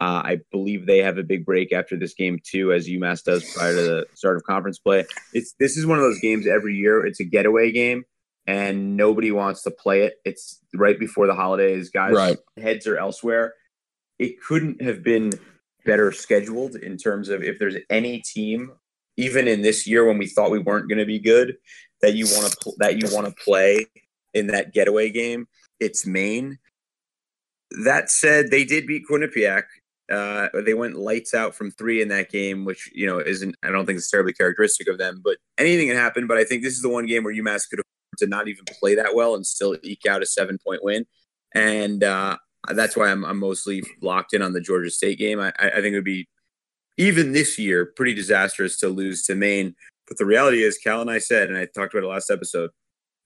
Uh, I believe they have a big break after this game too, as UMass does prior to the start of conference play. It's this is one of those games every year. It's a getaway game, and nobody wants to play it. It's right before the holidays, guys. Right. Heads are elsewhere. It couldn't have been better scheduled in terms of if there's any team, even in this year when we thought we weren't going to be good, that you want to pl- that you want to play in that getaway game. It's Maine. That said, they did beat Quinnipiac uh, they went lights out from three in that game, which you know isn't. I don't think it's terribly characteristic of them. But anything can happen. But I think this is the one game where UMass could afford to not even play that well and still eke out a seven point win. And uh, that's why I'm, I'm mostly locked in on the Georgia State game. I, I think it would be even this year pretty disastrous to lose to Maine. But the reality is, Cal and I said, and I talked about it last episode.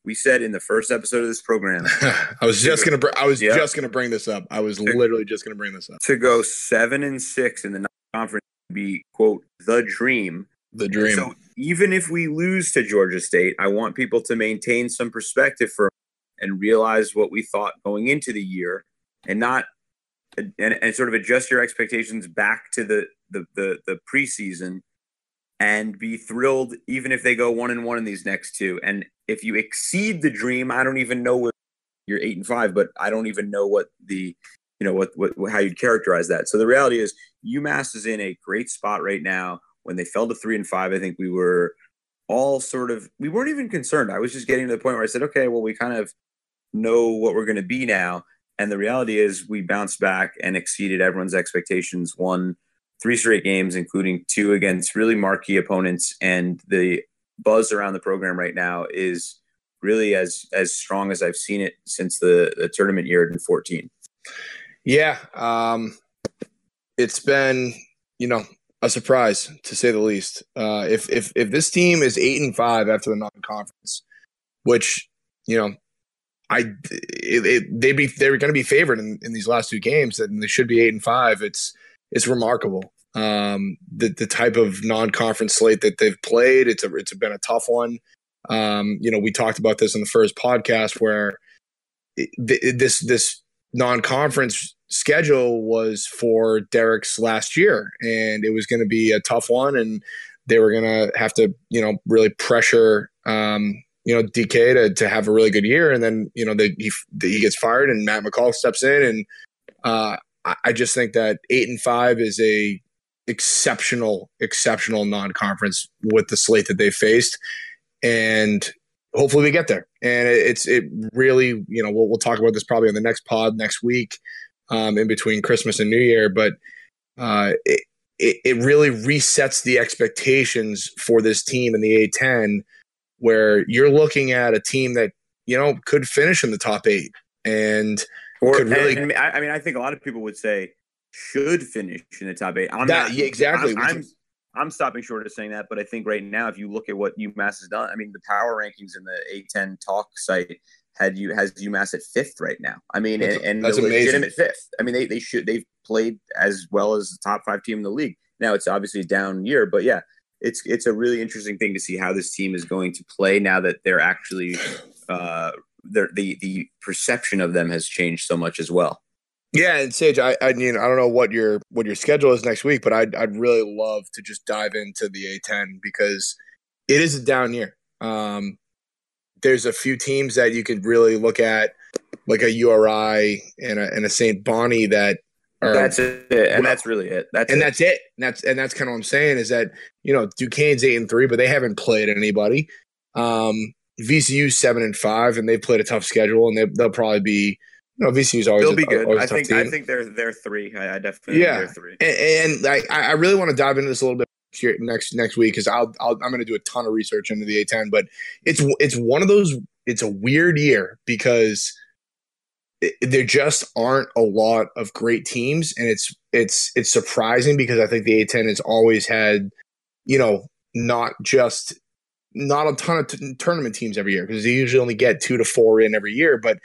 We said in the first episode of this program, (laughs) I was just gonna, br- I was yep. just gonna bring this up. I was literally just gonna bring this up. To go seven and six in the conference be quote the dream. The dream. So even if we lose to Georgia State, I want people to maintain some perspective for and realize what we thought going into the year, and not and, and sort of adjust your expectations back to the the the, the preseason and be thrilled even if they go one and one in these next two. And if you exceed the dream, I don't even know what you're eight and five, but I don't even know what the you know what, what how you'd characterize that. So the reality is UMass is in a great spot right now. When they fell to three and five, I think we were all sort of we weren't even concerned. I was just getting to the point where I said, okay, well, we kind of know what we're going to be now. And the reality is, we bounced back and exceeded everyone's expectations. Won three straight games, including two against really marquee opponents. And the buzz around the program right now is really as as strong as I've seen it since the, the tournament year in 14. Yeah, um, it's been you know a surprise to say the least. Uh, if if if this team is eight and five after the non-conference, which you know I it, it, they be they're going to be favored in, in these last two games, and they should be eight and five. It's it's remarkable. Um, the the type of non-conference slate that they've played. It's a it's been a tough one. Um, you know, we talked about this in the first podcast where it, this this non-conference schedule was for Derek's last year, and it was going to be a tough one, and they were going to have to you know really pressure um, you know DK to to have a really good year, and then you know they, he he gets fired and Matt McCall steps in, and uh, I just think that eight and five is a exceptional exceptional non-conference with the slate that they faced, and hopefully we get there. And it's it really you know we'll we'll talk about this probably on the next pod next week, um, in between Christmas and New Year, but uh, it, it it really resets the expectations for this team in the A10 where you're looking at a team that you know could finish in the top eight. And or could really. And, I mean, I think a lot of people would say should finish in the top eight. I'm that, not, yeah, exactly. I'm, I'm, I'm, stopping short of saying that, but I think right now, if you look at what UMass has done, I mean, the power rankings in the A10 talk site had you has UMass at fifth right now. I mean, and, and that's legitimate fifth. I mean, they they should they've played as well as the top five team in the league. Now it's obviously a down year, but yeah, it's it's a really interesting thing to see how this team is going to play now that they're actually uh, the the perception of them has changed so much as well. Yeah, and Sage, I, I mean, I don't know what your what your schedule is next week, but I'd I'd really love to just dive into the A10 because it is a down year. Um, there's a few teams that you could really look at, like a URI and a and a St. Bonnie that or, that's it, and that's really it. That's and it. that's it. And that's and that's kind of what I'm saying is that you know Duquesne's eight and three, but they haven't played anybody. Um, VCU seven and five, and they've played a tough schedule, and they, they'll probably be. You know, VCU's always they'll be good. I think. I think they're they're three. I, I definitely yeah. three. And, and I I really want to dive into this a little bit here next next week because I'll, I'll I'm going to do a ton of research into the A10, but it's it's one of those. It's a weird year because there just aren't a lot of great teams, and it's it's it's surprising because I think the A10 has always had, you know, not just not a ton of t- tournament teams every year because they usually only get two to four in every year, but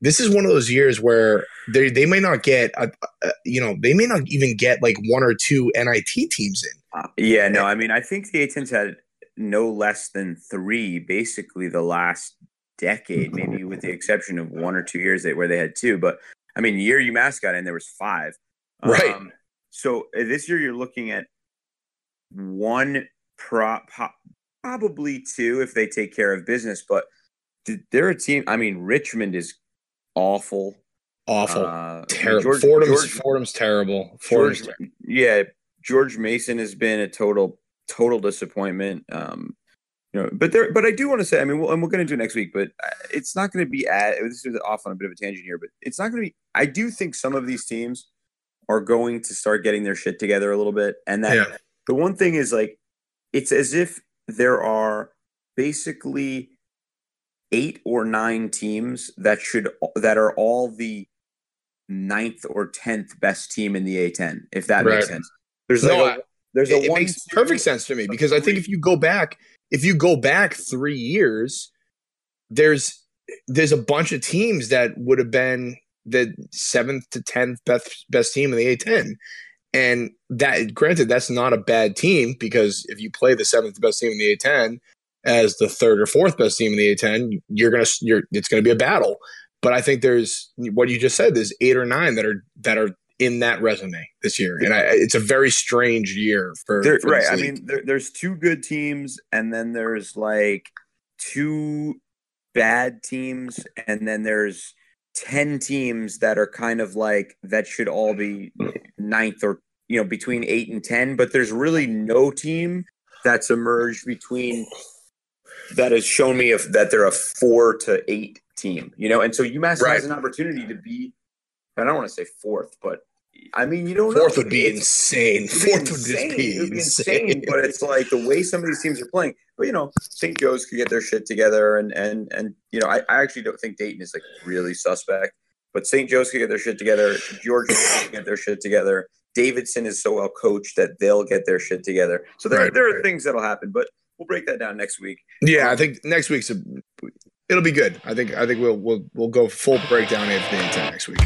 this is one of those years where they they may not get a, a, you know they may not even get like one or two NIT teams in. Uh, yeah, no, I mean I think the A10s had no less than three basically the last decade, maybe with the exception of one or two years where they had two. But I mean, year UMass got in, there was five. Right. Um, so uh, this year you're looking at one prop, probably two if they take care of business. But they're a team. I mean, Richmond is awful. Awful. Uh, terrible. Fordham's, George, Fordham's terrible. Fordham's George, terrible. Yeah. George Mason has been a total, total disappointment. Um, you know, but there, but I do want to say, I mean, we'll, and we're going to do it next week, but uh, it's not going to be at. This is off on a bit of a tangent here, but it's not going to be. I do think some of these teams are going to start getting their shit together a little bit, and that yeah. the one thing is like, it's as if there are basically eight or nine teams that should that are all the ninth or tenth best team in the A10, if that Right. makes sense. There's No, like a, there's a it, it one makes perfect sense to me because I think if you go back, if you go back three years, there's there's a bunch of teams that would have been the seventh to tenth best best team in the A10, and that granted that's not a bad team because if you play the seventh best team in the A10 as the third or fourth best team in the A10, you're gonna you're it's gonna be a battle. But I think there's what you just said. There's eight or nine that are that are in that resume this year, and I, it's a very strange year for, There- for right. I mean, there, there's two good teams, and then there's like two bad teams, and then there's ten teams that are kind of like that should all be ninth or you know between eight and ten. But there's really no team that's emerged between that has shown me if that they're a four to eight team. You know, and so UMass Right. has an opportunity to be. I don't want to say fourth, but I mean, you don't know. Fourth would be It's- insane. It'd be Fourth would just insane. be It would be insane. insane. But it's like the way some of these teams are playing. But you know, St. Joe's could get their shit together, and and and you know, I, I actually don't think Dayton is like really suspect. But St. Joe's could get their shit together. Georgia could get their shit together. Davidson is so well coached that they'll get their shit together. So there, Right, there are things that'll happen, but we'll break that down next week. Yeah, I think next week's a, it'll be good. I think I think we'll we'll we'll go full breakdown of the intent next week.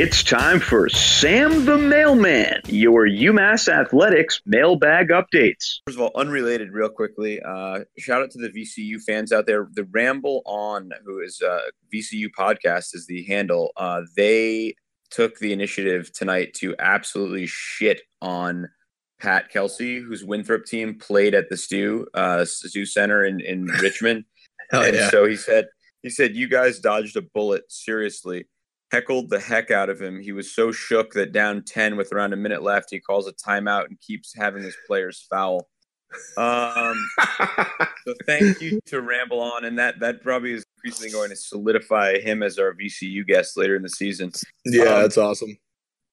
It's time for Sam the Mailman, your UMass Athletics mailbag updates. First of all, unrelated, real quickly. Uh, shout out to the VCU fans out there. The Ramble On, who is uh, VCU podcast, is the handle. Uh, they took the initiative tonight to absolutely shit on Pat Kelsey, whose Winthrop team played at the Stew uh, Stew Center in in (laughs) Richmond. Hell and yeah. so he said, he said, you guys dodged a bullet. Seriously, heckled the heck out of him. He was so shook that down ten with around a minute left, he calls a timeout and keeps having his players foul. Um, (laughs) so thank you to Ramble On, and that that probably is increasingly going to solidify him as our VCU guest later in the season. yeah, Um, that's awesome.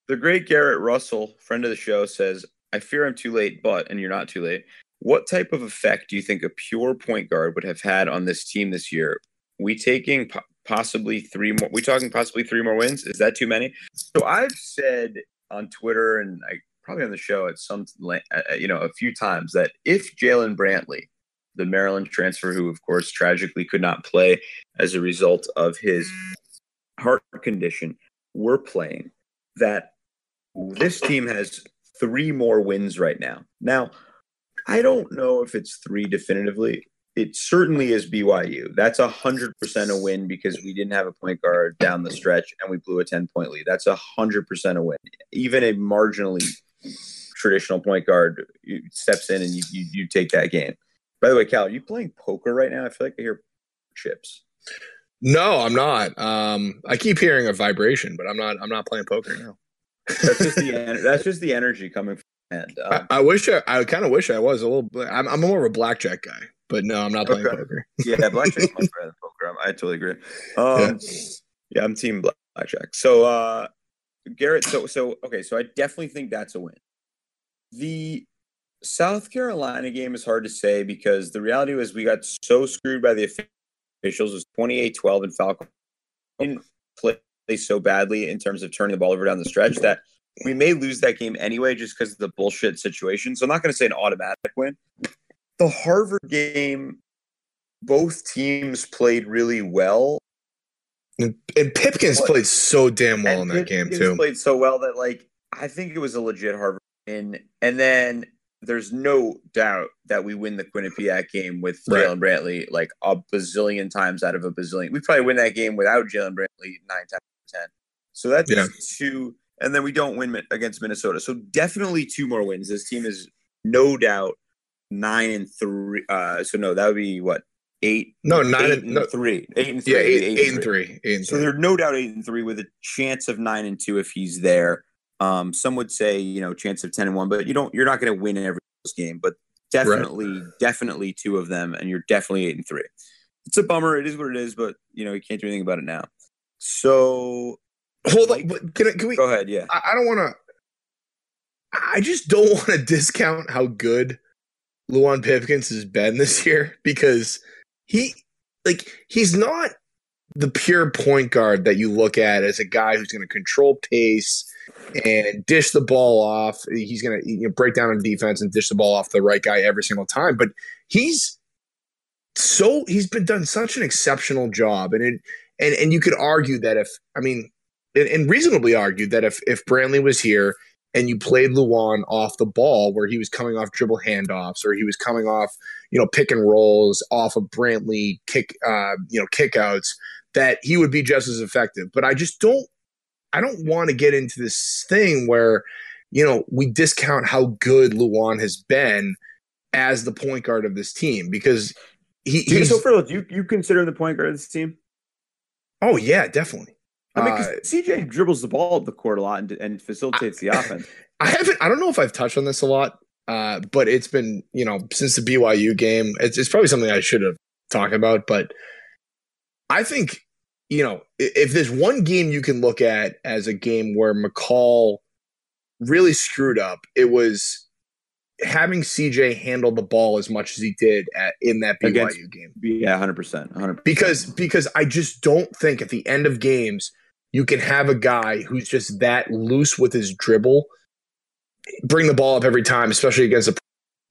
The great Garrett Russell, friend of the show, says, I fear I'm too late, but, and you're not too late. What type of effect do you think a pure point guard would have had on this team this year? We taking possibly three more, we talking possibly three more wins? Is that too many? So I've said on Twitter and I probably on the show at some, la- uh, you know, a few times that if Jaylen Brantley, the Maryland transfer, who of course tragically could not play as a result of his heart condition, were playing, that this team has three more wins right now. Now, I don't know if it's three definitively. It certainly is BYU. That's a hundred percent a win because we didn't have a point guard down the stretch and we blew a ten point lead. That's a hundred percent a win. Even a marginally traditional point guard steps in and you, you you take that game. By the way, Cal, are you playing poker right now? I feel like I hear chips. No, I'm not. Um, I keep hearing a vibration, but I'm not. I'm not playing poker now. That's just the that's just the energy coming from the end. (laughs) I, Um, I wish I, I kind of wish I was a little. bit- I'm, I'm more of a blackjack guy, but no, I'm not playing Okay. poker. (laughs) yeah, (laughs) blackjack's much better than poker. I totally agree. Um, yeah. I'm team blackjack. So uh, Garrett, so so okay, so I definitely think that's a win. The South Carolina game is hard to say because the reality was we got so screwed by the officials. It was 28-12 and Falcon didn't play so badly in terms of turning the ball over down the stretch that we may lose that game anyway just because of the bullshit situation. So I'm not going to say an automatic win. The Harvard game, both teams played really well. And, and Pipkins played so damn well in that game too. Played so well that like I think it was a legit Harvard win. And then there's no doubt that we win the Quinnipiac game with Right. Jaylen Brantley like a bazillion times out of a bazillion. We probably win that game without Jaylen Brantley nine times out of ten. So that's Yeah. two. And then we don't win against Minnesota. So definitely two more wins. This team is no doubt nine and three. Uh, so no, that would be what eight. No, nine eight and- and no. three. Eight and three. Yeah, eight, Eight eight and three. Eight and so three. they're no doubt eight and three with a chance of nine and two if he's there. Um, some would say you know chance of ten and one, but you don't. You're not going to win every game, but definitely, definitely two of them, and you're definitely eight and three. It's a bummer. It is what it is, but you know you can't do anything about it now. So Hold Like- on, can, I, can we? Go ahead. Yeah. I, I don't want to. I just don't (laughs) want to discount how good Luwane Pipkins has been this (laughs) year because he, like, he's not the pure point guard that you look at as a guy who's going to control pace and dish the ball off. He's going to you know, break down on defense and dish the ball off the right guy every single time. But he's so he's been done such an exceptional job, and it and and you could argue that if I mean, and, and reasonably argue that if if Brantley was here and you played Luwane off the ball where he was coming off dribble handoffs or he was coming off you know pick and rolls off of Brantley kick uh, you know kickouts that he would be just as effective. But I just don't I don't want to get into this thing where you know we discount how good Luwane has been as the point guard of this team because he, he's so, Phil, do you, you consider him the point guard of this team? oh yeah definitely. I mean, Uh, CJ dribbles the ball up the court a lot and, and facilitates the offense. I haven't. I don't know if I've touched on this a lot, uh, but it's been you know since the BYU game. It's, it's probably something I should have talked about, but I think you know if there's one game you can look at as a game where McCall really screwed up, it was having CJ handle the ball as much as he did at, in that BYU Against- game Yeah, hundred percent, 100%. because because I just don't think at the end of games you can have a guy who's just that loose with his dribble, bring the ball up every time, especially against a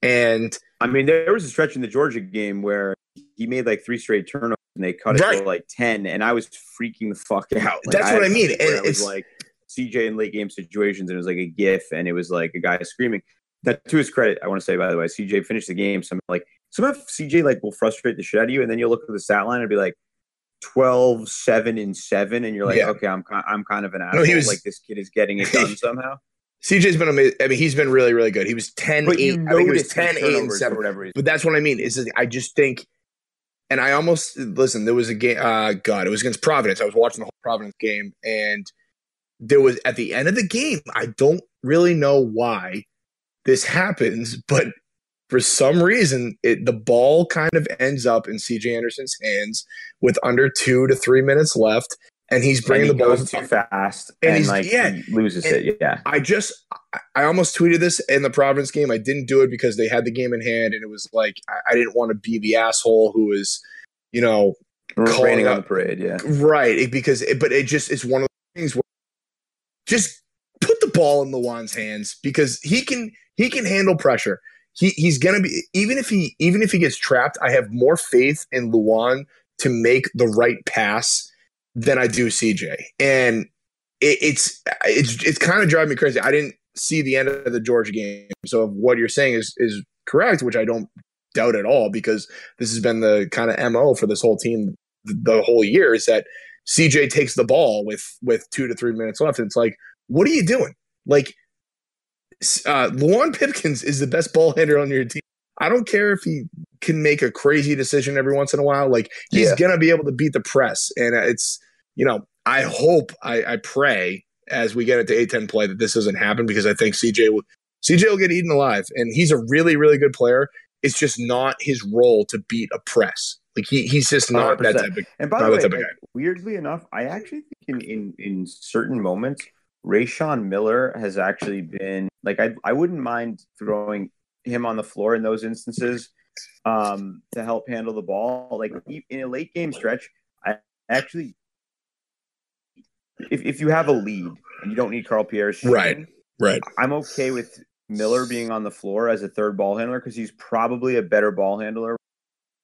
and I mean, there was a stretch in the Georgia game where he made like three straight turnovers and they cut it Right. to like ten, and I was freaking the fuck out. Like, That's I what I mean, and it was it's- like CJ in late game situations, and it was like a GIF, and it was like a guy screaming. That to his credit, I want to say by the way, CJ finished the game. So I'm like, somehow CJ like will frustrate the shit out of you, and then you'll look at the stat line and be like. 12 7 and 7 and you're like Yeah. okay i'm i'm kind of an asshole he was- like this kid is getting it done (laughs) somehow CJ's been amazing. I mean, he's been really really good. He was 10 but 8, you I think it was 10 8 and 7. whatever But that's what I mean. Is I just think and I almost listen, there was a game uh god, it was against Providence. I was watching the whole Providence game and there was at the end of the game, I don't really know why this happens, but for some reason, it the ball kind of ends up in CJ Anderson's hands with under two to three minutes left, and he's bringing and the ball too fast And and, he's- like yeah, he loses it. Yeah, I just I- almost tweeted this in the Providence game. I didn't do it because they had the game in hand, and it was like I, I didn't want to be the asshole who was, you know, Calling on up- the parade. Yeah, right it- because it, but it just it's one of the things where just put the ball in the Luwane's hands because he can he can handle pressure. He he's gonna be even if he even if he gets trapped. I have more faith in Luwane to make the right pass than I do CJ, and it, it's it's it's kind of driving me crazy. I didn't see the end of the Georgia game, so what you're saying is is correct, which I don't doubt at all because this has been the kind of mo for this whole team the, the whole year is that CJ takes the ball with with two to three minutes left, and it's like, what are you doing? Like, uh, Luwane Pipkins is the best ball handler on your team. I don't care if he can make a crazy decision every once in a while. Like, he's Yeah. gonna be able to beat the press, and it's you know, I hope, I, I pray as we get into A10 play that this doesn't happen because I think CJ will CJ will get eaten alive, and he's a really really good player. It's just not his role to beat a press. Like he, he's just not that 100%. type of and by the way, that like, weirdly enough, I actually think in, in in certain moments, Rayshawn Miller has actually been like I I wouldn't mind throwing him on the floor in those instances um, to help handle the ball. Like in a late game stretch, I actually. If, if you have a lead and you don't need Carl Pierre's shooting, Right. right. I'm okay with Miller being on the floor as a third ball handler because he's probably a better ball handler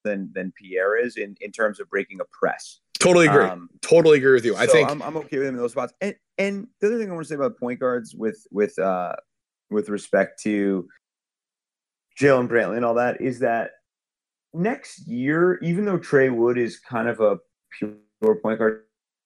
than than Pierre is in, in terms of breaking a press. Totally agree. Um, totally agree with you. I so think I'm, I'm okay with him in those spots. And and the other thing I want to say about point guards with with uh with respect to Jaylen Brantley and all that is that next year, even though Trey Wood is kind of a pure point guard,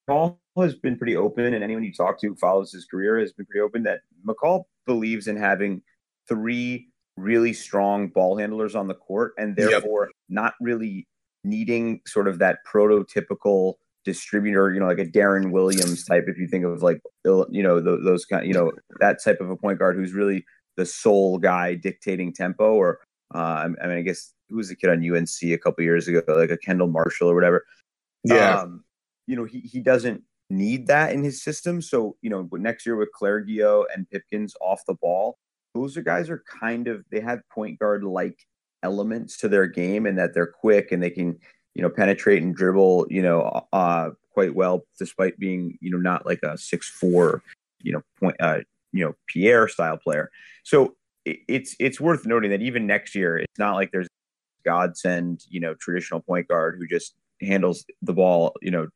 Paul has been pretty open, and anyone you talk to who follows his career has been pretty open that McCall believes in having three really strong ball handlers on the court, and Yep. therefore not really needing sort of that prototypical distributor, you know, like a Deron Williams type. If you think of like, you know, those, those kind, you know, that type of a point guard who's really the sole guy dictating tempo, or uh, I mean, I guess who was the kid on UNC a couple years ago, like a Kendall Marshall or whatever. yeah. Um, you know, he, he doesn't need that in his system. So, you know, next year with Clergeot and Pipkins off the ball, those are guys are kind of they have point guard like elements to their game and that they're quick and they can, you know, penetrate and dribble, you know, uh quite well despite being, you know, not like a six four, you know, point uh, you know, Pierre style player. So it's it's worth noting that even next year, it's not like there's godsend, you know, traditional point guard who just handles the ball, you know,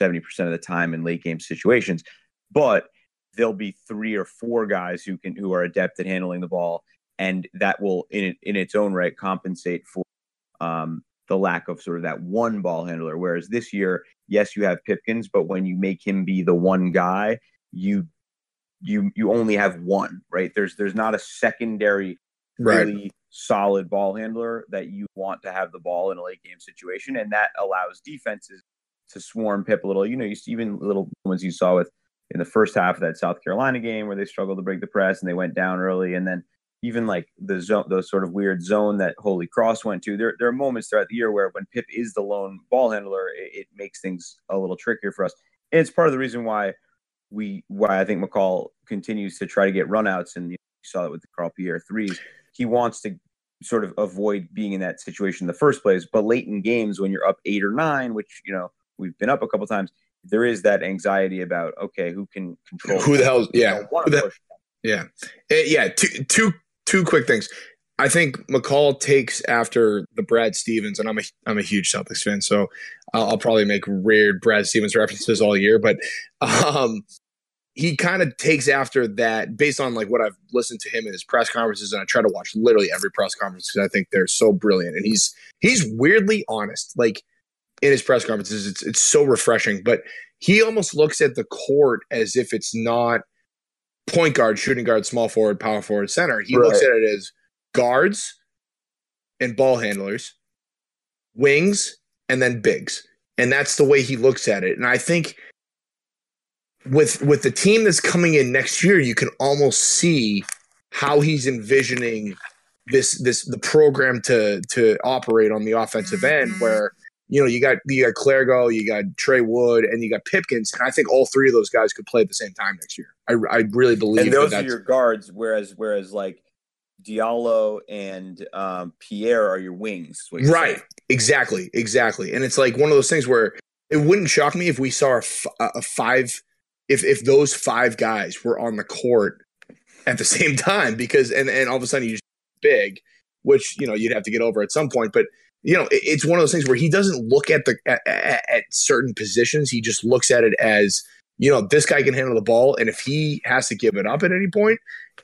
70% of the time in late game situations. But there'll be three or four guys who can who are adept at handling the ball, and that will in in its own right compensate for um, the lack of sort of that one ball handler. Whereas this year, yes, you have Pipkins, but when you make him be the one guy, you you you only have one, right? There's there's not a secondary really right. solid ball handler that you want to have the ball in a late game situation, and that allows defenses to swarm Pip a little. You know, you see even little ones you saw with in the first half of that South Carolina game where they struggled to break the press and they went down early, and then even like the zone, those sort of weird zone that Holy Cross went to. There, there are moments throughout the year where when Pip is the lone ball handler, it, it makes things a little trickier for us. And it's part of the reason why we, why I think McCall continues to try to get runouts, and you, know, you saw it with the Carl Pierre threes. He wants to sort of avoid being in that situation in the first place. But late in games, when you're up eight or nine, which you know we've been up a couple times, there is that anxiety about okay, who can control who the hell's Yeah, the, yeah, uh, yeah. Two two two quick things. I think McCall takes after the Brad Stevens, and I'm a I'm a huge Celtics fan, so I'll, I'll probably make weird Brad Stevens references all year. But um, he kind of takes after that based on like what I've listened to him in his press conferences, and I try to watch literally every press conference because I think they're so brilliant. And he's he's weirdly honest, like in his press conferences. It's it's so refreshing, but he almost looks at the court as if it's not point guard, shooting guard, small forward, power forward, center. He right. looks at it as guards and ball handlers, wings, and then bigs. And that's the way he looks at it. And I think with with the team that's coming in next year, you can almost see how he's envisioning this this the program to to operate on the offensive end mm-hmm. where you know you got you got Clergeot, you got Trey Wood, and you got Pipkins, and I think all three of those guys could play at the same time next year. I, I really believe. And those that are your guards, whereas whereas like Diallo and um, Pierre are your wings. Right. Saying. Exactly. Exactly. And it's like one of those things where it wouldn't shock me if we saw a, f- a five if if those five guys were on the court at the (laughs) same time because and and all of a sudden you just big, which you know you'd have to get over at some point. But you know it, it's one of those things where he doesn't look at the at, at certain positions. He just looks at it as you know this guy can handle the ball, and if he has to give it up at any point,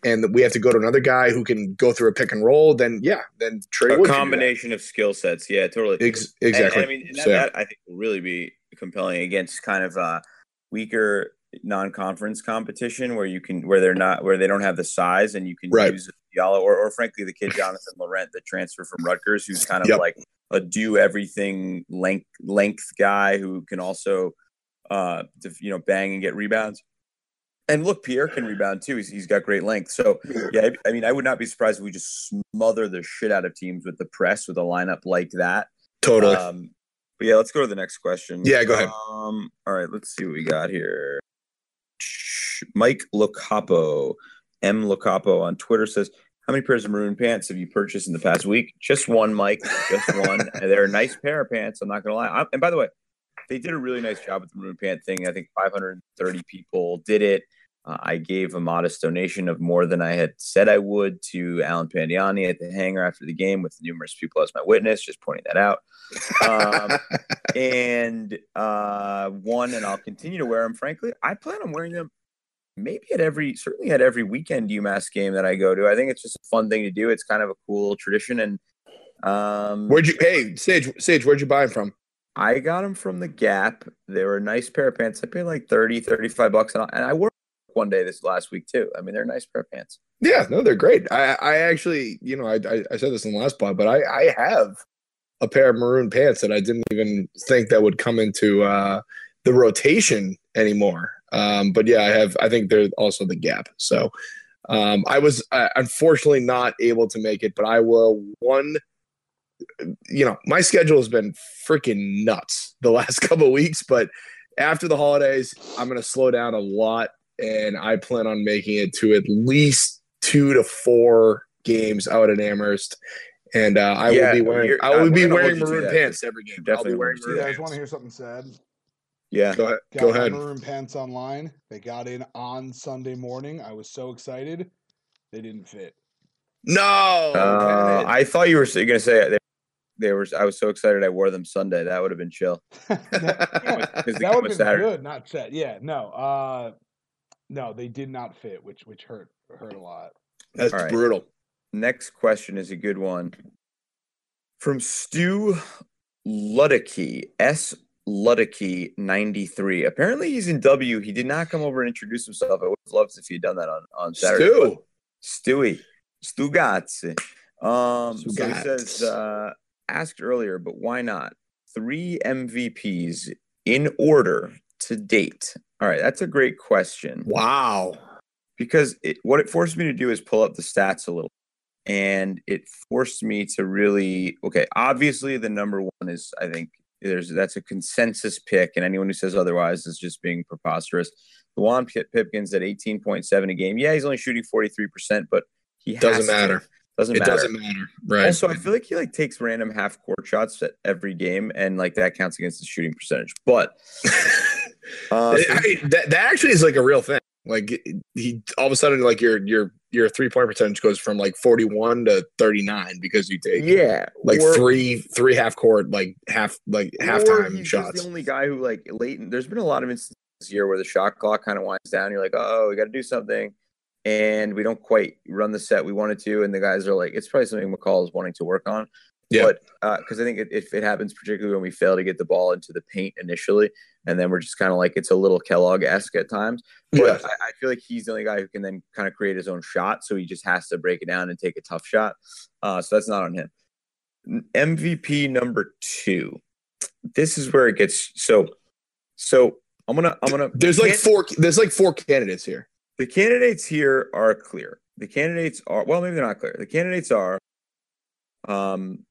and we have to go to another guy who can go through a pick and roll, then yeah, then Trey. A combination of skill sets, yeah, totally, Ex- exactly. And, and I mean, that, so, that, I think will really be compelling against kind of uh, weaker non-conference competition where you can where they're not where they don't have the size and you can right. use Diallo or, or frankly the kid Jonathan Laurent, the transfer from Rutgers, who's kind of yep. like a do everything length length guy who can also uh you know bang and get rebounds. And look, Pierre can rebound too. He's, he's got great length. So yeah, I, I mean, I would not be surprised if we just smother the shit out of teams with the press with a lineup like that. Totally. Um, but yeah, let's go to the next question. Yeah, go ahead. Um, all right, let's see what we got here. Mike Locapo, M Locapo on Twitter says, "How many pairs of maroon pants have you purchased in the past week?" Just one, Mike. Just (laughs) one. They're a nice pair of pants. I'm not gonna lie. I'm, and by the way, they did a really nice job with the maroon pant thing. I think 530 people did it. Uh, I gave a modest donation of more than I had said I would to Alan Pandiani at the hangar after the game, with numerous people as my witness. Just pointing that out. Um, (laughs) and uh, one, and I'll continue to wear them. Frankly, I plan on wearing them maybe at every, certainly at every weekend UMass game that I go to. I think it's just a fun thing to do. It's kind of a cool tradition. And um, where'd you? Hey, Sage, Sage, where'd you buy them from? I got them from the Gap. They were a nice pair of pants. I paid like 30, 35 bucks, and I, and I wore one day this last week too. I mean, they're nice pair of pants. Yeah, no, they're great. I, I actually, you know, I, I, I said this in the last pod, but I, I have a pair of maroon pants that I didn't even think that would come into uh, the rotation anymore. Um, but yeah, I have. I think they're also the Gap. So um, I was uh, unfortunately not able to make it, but I will one. You know, my schedule has been freaking nuts the (laughs) last couple weeks, but after the holidays, I'm going to slow down a lot, and I plan on making it to at least two to four games out at Amherst. And uh, I Yeah, will be wearing I will uh, be wearing hold you to maroon pants every game. Definitely I'll be wearing hold you to You maroon guys want to hear something sad? Yeah. Go ahead. Got Go my ahead. maroon pants online. They got in on Sunday morning. I was so excited. They didn't fit. No, Uh, I thought you were going to say they, they were. I was so excited I wore them Sunday. That would have been chill. (laughs) (laughs) that that would was have been Saturday. good, not set. Yeah, no, uh, no, they did not fit, which which hurt hurt a lot. That's All right. brutal. Next question is a good one from Stu Ludicky. S Ludicky ninety three. Apparently he's in W. He did not come over and introduce himself. I would have loved if he had done that on on Saturday. Stu. Stewie. Stugazzi. Um, so he says, uh, asked earlier, but why not? Three MVPs in order to date. All right, that's a great question Wow. because it, what it forced me to do is pull up the stats a little. And it forced me to really, okay, obviously the number one is, I think, there's that's a consensus pick, and anyone who says otherwise is just being preposterous. Luwane Pipkins at 18.7 a game. Yeah, he's only shooting 43%, but he has Doesn't to. matter. Doesn't It matter. doesn't matter. Right. Also, I feel like he like takes random half court shots at every game, and like that counts against the shooting percentage. But (laughs) uh, I- that, that actually is like a real thing. Like he all of a sudden like your your your three point percentage goes from like 41 to 39 because you take yeah, like or- three three half court like half like halftime shots. The only guy who like late. in- There's been a lot of instances this year where the shot clock kind of winds down. You're like, oh, we got to do something, and we don't quite run the set we wanted to, and the guys are like, it's probably something McCall is wanting to work on. Yeah. But uh, because I think it, if it happens, particularly when we fail to get the ball into the paint initially, and then we're just kind of like it's a little Kellogg esque at times. But Yeah. I, I feel like he's the only guy who can then kind of create his own shot. So he just has to break it down and take a tough shot. Uh, so that's not on him. MVP number two. This is where it gets so. So I'm gonna I'm gonna. There's like four there's like four candidates here. the candidates here are clear. The candidates are well, maybe they're not clear. The candidates are, um,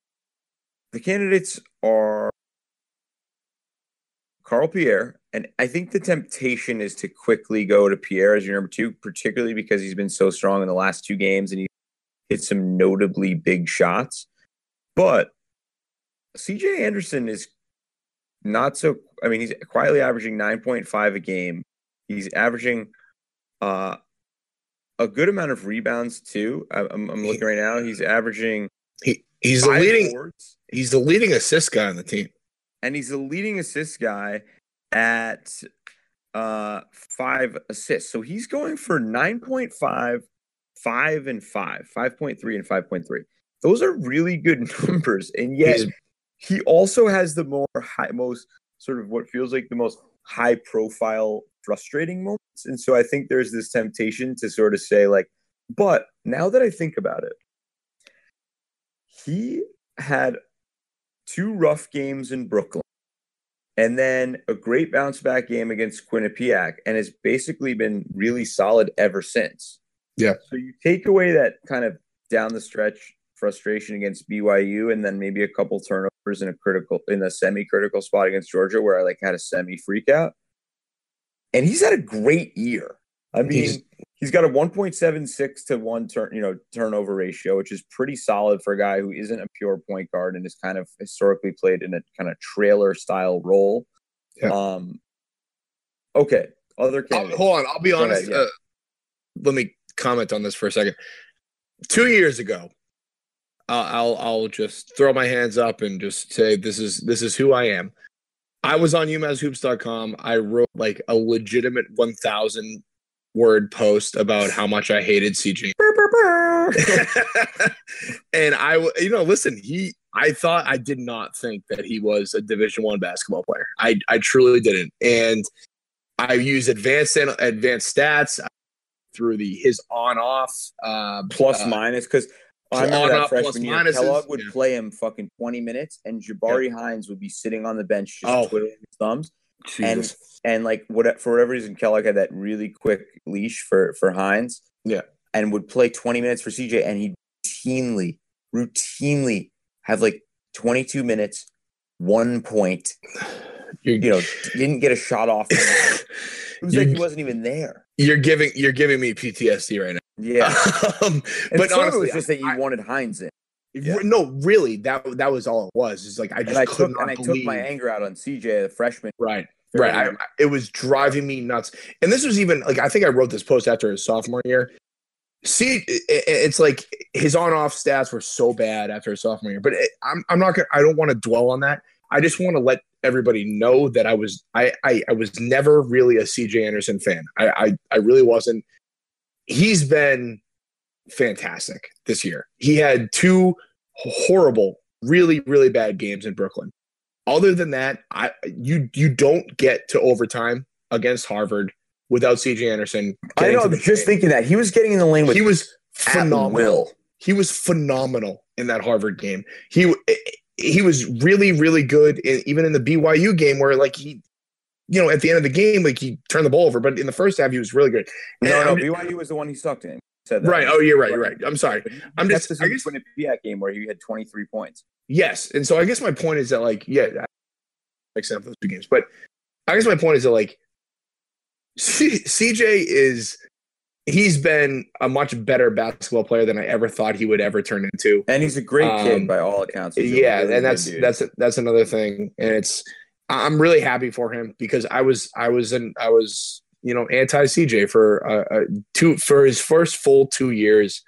the candidates are Carl Pierre, and I think the temptation is to quickly go to Pierre as your number two, particularly because he's been so strong in the last two games and he hit some notably big shots. But CJ Anderson is not so. I mean, he's quietly averaging nine point five a game. He's averaging uh, a good amount of rebounds too. I'm, I'm looking right now. He's averaging He he's the leading boards, he's the leading assist guy on the team. And he's the leading assist guy at uh, five assists. So he's going for 9.5, 5 and 5, 5.3 and 5.3. Those are really good (laughs) numbers. And yet He's- he also has the more high, most sort of what feels like the most high profile frustrating moments. And so I think there's this temptation to sort of say like, but now that I think about it, he had two rough games in Brooklyn and then a great bounce back game against Quinnipiac and has basically been really solid ever since. Yeah. So you take away that kind of down the stretch frustration against BYU and then maybe a couple turnovers in a critical in a semi critical spot against Georgia where I like had a semi freak out. And he's had a great year. I mean, He's- he's got a 1.76 to 1 turn, you know, turnover ratio, which is pretty solid for a guy who isn't a pure point guard and is kind of historically played in a kind of trailer style role. Yeah. Um okay, other candidates. hold on, I'll be Go honest. ahead, yeah. uh, let me comment on this for a second. Two years ago, I'll, I'll I'll just throw my hands up and just say this is this is who I am. I was on UMassHoops.com. I wrote like a legitimate 1,000 word post about how much I hated CJ. (laughs) and I, you know, listen, he, I thought I did not think that he was a Division One basketball player. I, I truly didn't. And I use advanced advanced stats through the his on off uh, plus uh, minus because I on remember that freshman year, minuses, Kellogg would yeah. play him fucking 20 minutes and Jabarie Hinds would be sitting on the bench just Oh. twiddling his thumbs. Jesus. and like what for whatever reason Kellogg had that really quick leash for for Hinds. Yeah. And would play 20 minutes for CJ and he'd routinely, routinely have like 22 minutes, one point, (sighs) You're, you know, didn't get a shot off. (laughs) it was like he wasn't even there. You're giving you're giving me PTSD right now. Yeah, (laughs) um, and but of it was just that you I- wanted Hinds in, Yeah. no, really, that that was all it was. It's like I just and I took and I took my anger out on CJ, the freshman. Right. Right. I, it was driving me nuts. And this was even like I think I wrote this post after his sophomore year. See, it, it- it's like his on-off stats were so bad after his sophomore year. But it, I'm I'm not gonna. I don't want to dwell on that. I just want to let everybody know that I was I I, I was never really a CJ Anderson fan. I, I I really wasn't. He's been fantastic this year. He had two horrible, really really bad games in Brooklyn other than that, I you you don't get to overtime against Harvard without CJ Anderson. I know. I'm just game. thinking that he was getting in the lane with he was phenomenal. will. He was phenomenal in that Harvard game. He he was really really good in, even in the BYU game where like he you know at the end of the game like he turned the ball over but in the first half he was really good. No, And no, I'm- BYU was the one he sucked in. Said that. right. Oh, you're right. You're right. I'm sorry. I'm kept just- us I guess- the Quinnipiac game where he had 23 points. Yes, and so I guess my point is that like yeah, that makes sense for those two games. But I guess my point is that like C- CJ is he's been a much better basketball player than I ever thought he would ever turn into. And he's a great Um, kid by all accounts. Yeah, really and that's dude. that's that's another thing, and it's I'm really happy for him because I was I was in I was you know anti CJ for uh, uh, two for his first full two years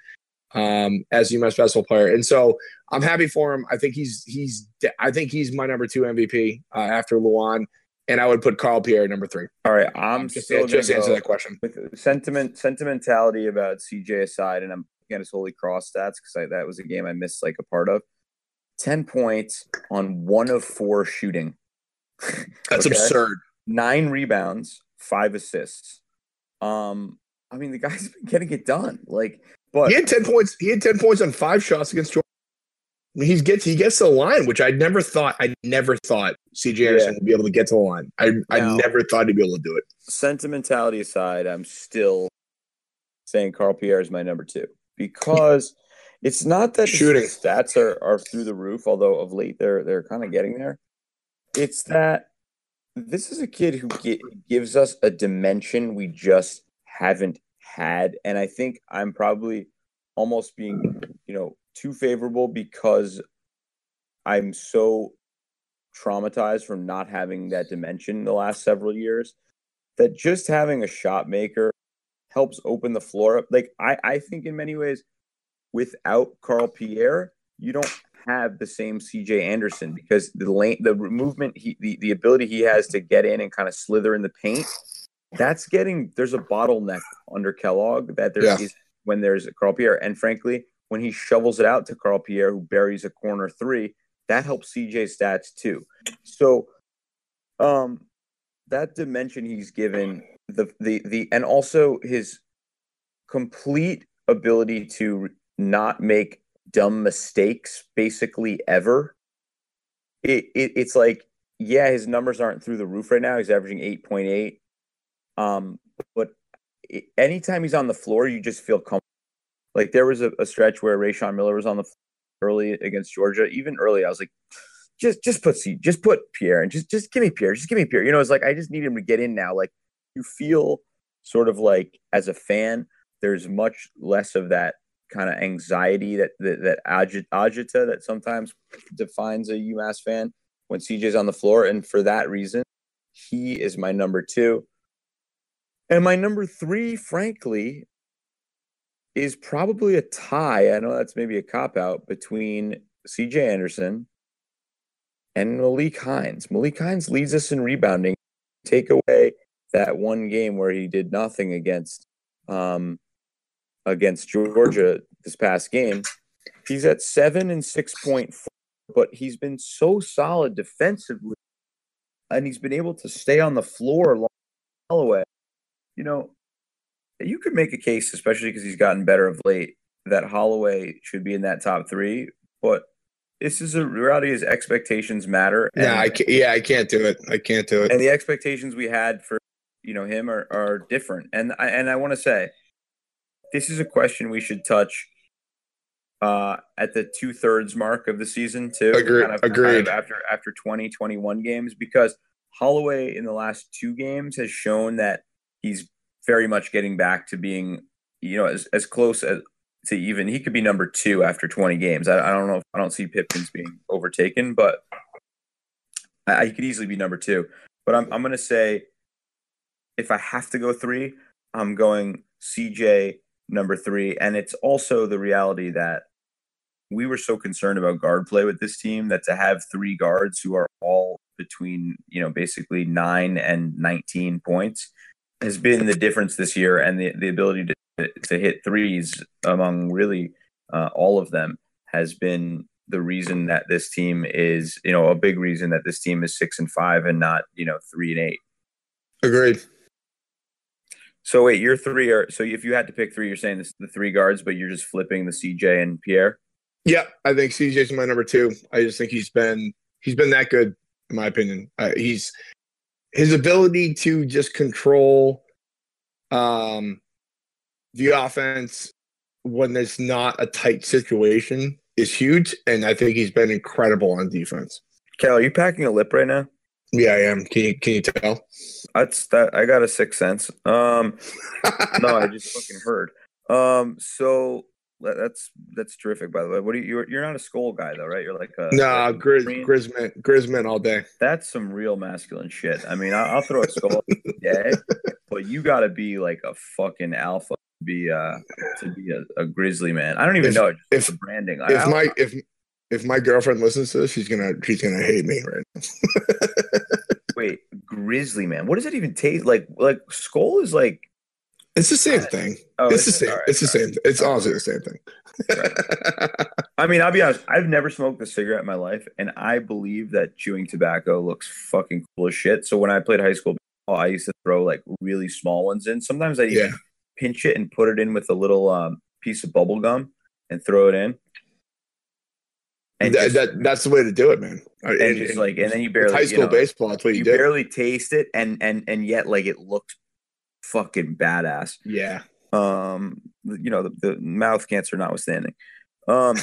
um, as a UMass basketball player, and so I'm happy for him. I think he's he's I think he's my number two MVP uh, after Luwane, and I would put Carl Pierre number three. all right. I'm just still just answer that question. with sentiment sentimentality about CJ aside, and I'm at his Holy Cross stats because that was a game I missed like a part of. Ten points on one of four shooting. (laughs) That's Okay. absurd. nine rebounds, five assists. Um, I mean, the guy's (laughs) been getting it done. Like, but He had ten points. He had ten points on five shots against Georgia. I mean, He gets he gets to the line, which I never thought I never thought CJ Anderson Yeah. would be able to get to the line. I I never thought he'd be able to do it. sentimentality aside, I'm still saying Carl Pierre is my number two because it's not that Shooting. stats are, are through the roof, although of late they're they're kind of getting there. It's that this is a kid who gi- gives us a dimension we just haven't had, and I think I'm probably almost being you know too favorable because I'm so traumatized from not having that dimension the last several years that just having a shot maker helps open the floor up. Like I, I think in many ways, without Carl Pierre, you don't have the same CJ Anderson because the lane, the movement, he, the, the ability he has to get in and kind of slither in the paint. That's getting there's a bottleneck under Kellogg that there is Yeah. when there's a Carl Pierre, and frankly, when he shovels it out to Carl Pierre, who buries a corner three, that helps CJ's stats too. So, um, that dimension he's given the the the and also his complete ability to not make dumb mistakes basically ever. It, it it's like yeah his numbers aren't through the roof right now. He's averaging 8.8 um but anytime he's on the floor you just feel comfortable like there was a, a stretch where Rayshon Miller was on the floor early against Georgia. Even early I was like just just put just put Pierre and just just give me Pierre, just give me Pierre. You know, it's like I just need him to get in now. Like you feel sort of like as a fan, there's much less of that kind of anxiety that that, that agi- agita that sometimes defines a UMass fan when CJ's on the floor, and for that reason, he is my number two. And my number three, frankly, is probably a tie. I know that's maybe a cop out between CJ Anderson and Malik Hines. Malik Hines leads us in rebounding. Take away that one game where he did nothing against um, against Georgia this past game. He's at seven and six point four, but he's been so solid defensively, and he's been able to stay on the floor along Holloway. You know, you could make a case, especially because he's gotten better of late, that Holloway should be in that top three. But this is a reality: is expectations matter. Yeah, and- I can't, yeah, I can't do it. I can't do it. and the expectations we had for you know him are, are different and I, and I want to say this is a question we should touch uh at the two-thirds mark of the season too Agree- kind of- kind agreed. of after after 20 21 games because Holloway in the last two games has shown that he's very much getting back to being, you know, as, as close as to even he could be number two after 20 games. I, I don't know. If, I don't see Pipkins being overtaken, but I, I could easily be number two. But I'm, I'm going to say if I have to go three, I'm going CJ number three. And it's also the reality that we were so concerned about guard play with this team that to have three guards who are all between, you know, basically nine and 19 points has been the difference this year and the, the ability to, to hit threes among really uh, all of them has been the reason that this team is, you know, a big reason that this team is six and five and not, you know, three and eight. Agreed. So wait, you're three are so if you had to pick three, you're saying this, the three guards, but you're just flipping the CJ and Pierre. Yeah, I think CJ's my number two. I just think he's been he's been that good in my opinion. Uh, he's his ability to just control um the offense when there's not a tight situation is huge, and I think he's been incredible on defense. Cal, are you packing a lip right now? Yeah, I am. Can you can you tell? That's that. I got a sixth sense. Um, (laughs) no, I just fucking heard. Um, so that's that's terrific. By the way, what are you? You're, you're not a Skoal guy though, right? You're like a nah, like Grizz, Grizzman, Grizzman all day. That's some real masculine shit. I mean, I'll, I'll throw a Skoal (laughs) day, but you got to be like a fucking alpha to be uh to be a, a grizzly man. I don't even If- know if- the branding. If I, my if if my girlfriend listens to this, she's gonna she's gonna hate me right now. (laughs) wait, grizzly man. What does it even taste like? Like Skoal is like. It's the same thing. Oh, it's the same. Right, it's the all right. same. It's honestly the same thing. I mean, I'll be honest. I've never smoked a cigarette in my life, and I believe that chewing tobacco looks fucking cool as shit. So when I played high school, I used to throw like really small ones in. Sometimes I even Yeah. pinch it and put it in with a little um, piece of bubble gum and throw it in. And that, just, that that's the way to do it, man. and And- just like, and then you barely high you school know, baseball. That's what you, you do. barely taste it, and and and yet like it looks fucking badass. yeah. Um, you know, the, the mouth cancer notwithstanding. Um,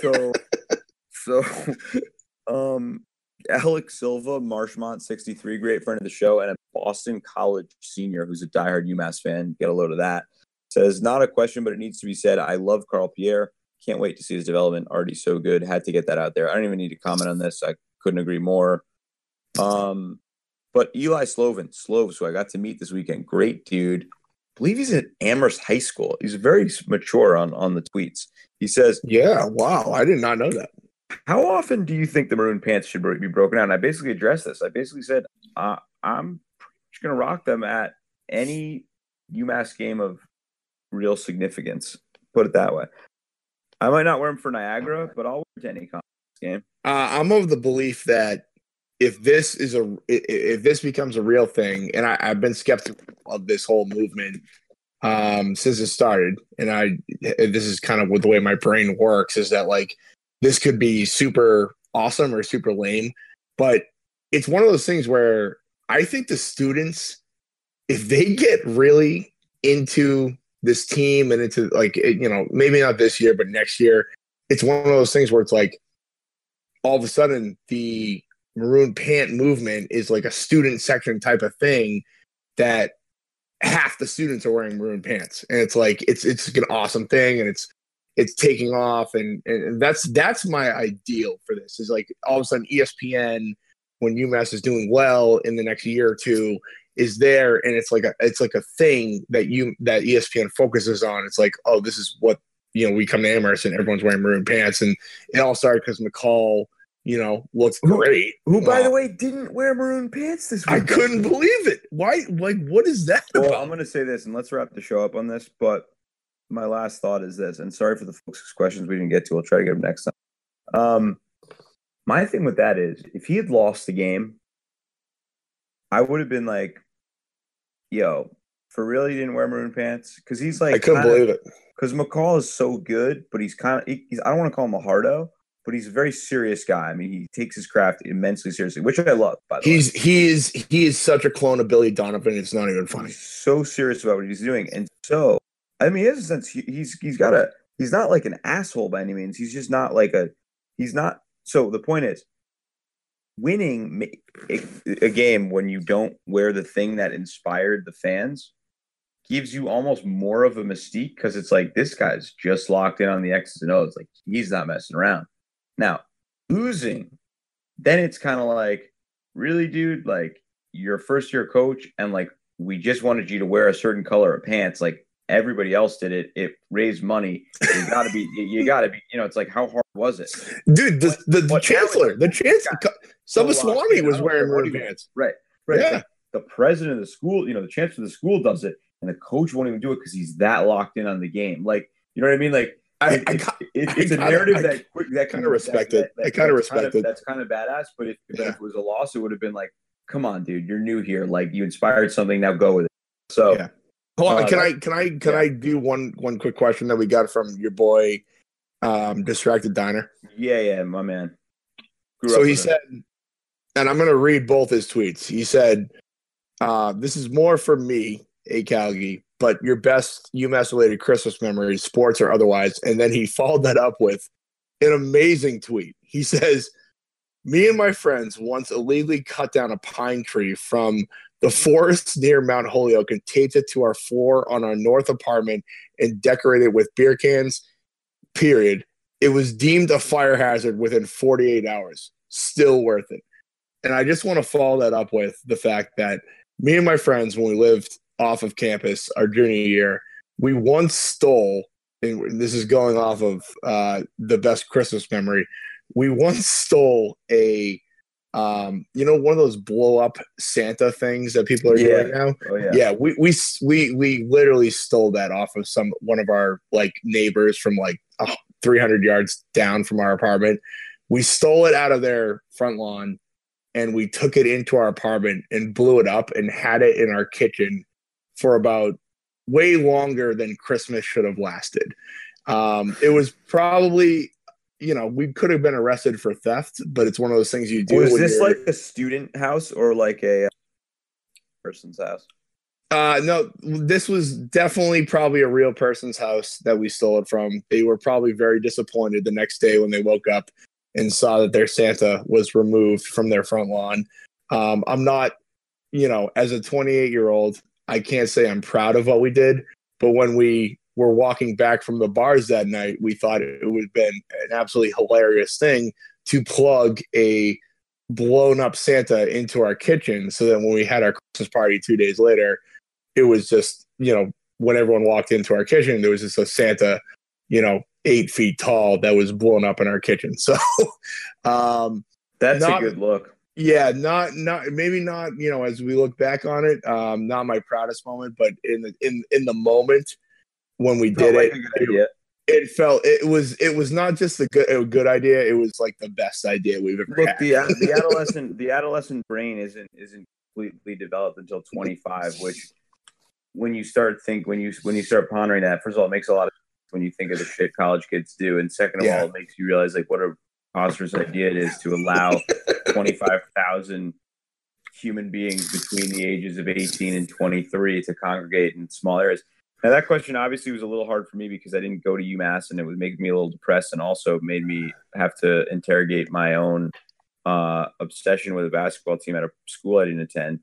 so (laughs) so um Alex Silva, Marshmont 63, great friend of the show, and a Boston College senior who's a diehard UMass fan. Get a load of that. Says, not a question, but it needs to be said. I love Carl Pierre. Can't wait to see his development. Already so good. Had to get that out there. I don't even need to comment on this. I couldn't agree more. Um, but Eli Slovin, Sloves, who I got to meet this weekend, great dude. believe he's at Amherst High School. He's very mature on on the tweets. He says, Yeah. Wow. I did not know that. "How often do you think the maroon pants should be broken out?" And I basically addressed this. I basically said, uh, "I'm much going to rock them at any UMass game of real significance. Put it that way. I might not wear them for Niagara, but I'll wear to any conference game. Uh, I'm of the belief that if this is a if this becomes a real thing, and I, I've been skeptical of this whole movement um, since it started, and I this is kind of what the way my brain works is that like this could be super awesome or super lame, but it's one of those things where I think the students, if they get really into this team and into like it- you know maybe not this year but next year, it's one of those things where it's like all of a sudden the maroon pant movement is like a student section type of thing that half the students are wearing maroon pants. And it's like it's it's an awesome thing and it's it's taking off. And and that's that's my ideal for this is like all of a sudden espn when umass is doing well in the next year or two is there and it's like a it's like a thing that you that espn focuses on it's like oh this is what you know we come to amherst and everyone's wearing maroon pants and it all started because mccall you know looks great Who, by Wow. the way, didn't wear maroon pants this week? I couldn't believe it. Why? Like, what is that Well, about? I'm going to say this, and let's wrap the show up on this. But my last thought is this, and sorry for the folks' questions we didn't get to. We'll try to get them next time. Um, my thing with that is, if he had lost the game, I would have been like, "Yo, for real, he didn't wear maroon pants?" Because he's like, I couldn't believe it. Because McCall is so good, but he's kind of, he's, I don't want to call him a hardo, but he's a very serious guy. I mean, he takes his craft immensely seriously, which I love. By the way, He's he is he is such a clone of Billy Donovan. It's not even funny. He's so serious about what he's doing, and so I mean, he has a sense. He, he's he's got a. He's not like an asshole by any means. He's just not like a. He's not. So the point is, winning a game when you don't wear the thing that inspired the fans gives you almost more of a mystique because it's like this guy's just locked in on the X's and O's. Like he's not messing around. Now, losing, then it's kind of like, really, dude, like you're a first year coach and like we just wanted you to wear a certain color of pants. Like everybody else did it. It raised money. You gotta be, you gotta be, you know, it's like, how hard was it? Dude, the, the, the What- chancellor, the chancellor, Subbaswamy was wearing don't care what red he- pants. Right. Right. Yeah. the president of the school, you know, the chancellor of the school does it, and the coach won't even do it because he's that locked in on the game. Like, you know what I mean? Like, I, it- I it- I it's a narrative I that quick that kinda can- respect that- it. that- I kinda that's respect it. That's kind of badass. But if, but if it was a loss, it would have been like, come on, dude, you're new here. Like, you inspired something. Now go with it. So, Yeah. Hold on, Uh, can I can I can yeah. I do one one quick question that we got from your boy, um, distracted diner? yeah, yeah, my man. Grew so he said, him. And I'm going to read both his tweets. He said, uh, "This is more for me, a Callagy, but your best UMass related Christmas memories, sports or otherwise." And then he (laughs) followed that up with an amazing tweet. He says, "Me and my friends once illegally cut down a pine tree from." The forest near Mount Holyoke and taped it to our floor on our north apartment and decorated it with beer cans. Period it was deemed a fire hazard within 48 hours. Still worth it. And I just want to follow that up with the fact that me and my friends, when we lived off of campus our junior year, we once stole, and this is going off of uh, the best Christmas memory, we once stole a, um, you know, one of those blow up Santa things that people are Yeah. doing now? Oh yeah, yeah we, we we we literally stole that off of some one of our like neighbors from like uh, 300 yards down from our apartment. We stole it out of their front lawn and we took it into our apartment and blew it up and had it in our kitchen for about way longer than christmas should have lasted um, it was probably you know we could have been arrested for theft but it's one of those things you do Was this like a student house or like a uh, person's house? Uh, no, this was definitely probably a real person's house that we stole it from. They were probably very disappointed the next day when they woke up and saw that their Santa was removed from their front lawn. Um, I'm not, you know, as a 28 year old, I can't say I'm proud of what we did, but when we were walking back from the bars that night, we thought it would have been an absolutely hilarious thing to plug a blown up Santa into our kitchen so that when we had our Christmas party two days later, it was just, you know, when everyone walked into our kitchen, there was just a Santa, you know, eight feet tall that was blown up in our kitchen. (laughs) So, um, That's Not- a good look. yeah, not, not, maybe not, you know, as we look back on it, um, not my proudest moment, but in the, in, in the moment when we did like it, a it felt, it was, it was not just a good, a good idea. It was like the best idea we've ever Look, had. the the (laughs) adolescent the adolescent brain isn't isn't completely developed until 25, which when you start think when you when you start pondering that, first of all, it makes a lot of when you think of the shit college kids do, and second of Yeah. all, it makes you realize like what a monstrous idea it is to allow (laughs) 25,000 human beings between the ages of 18 and 23 to congregate in small areas. Now that question obviously was a little hard for me because I didn't go to UMass and it would make me a little depressed and also made me have to interrogate my own uh, obsession with a basketball team at a school I didn't attend.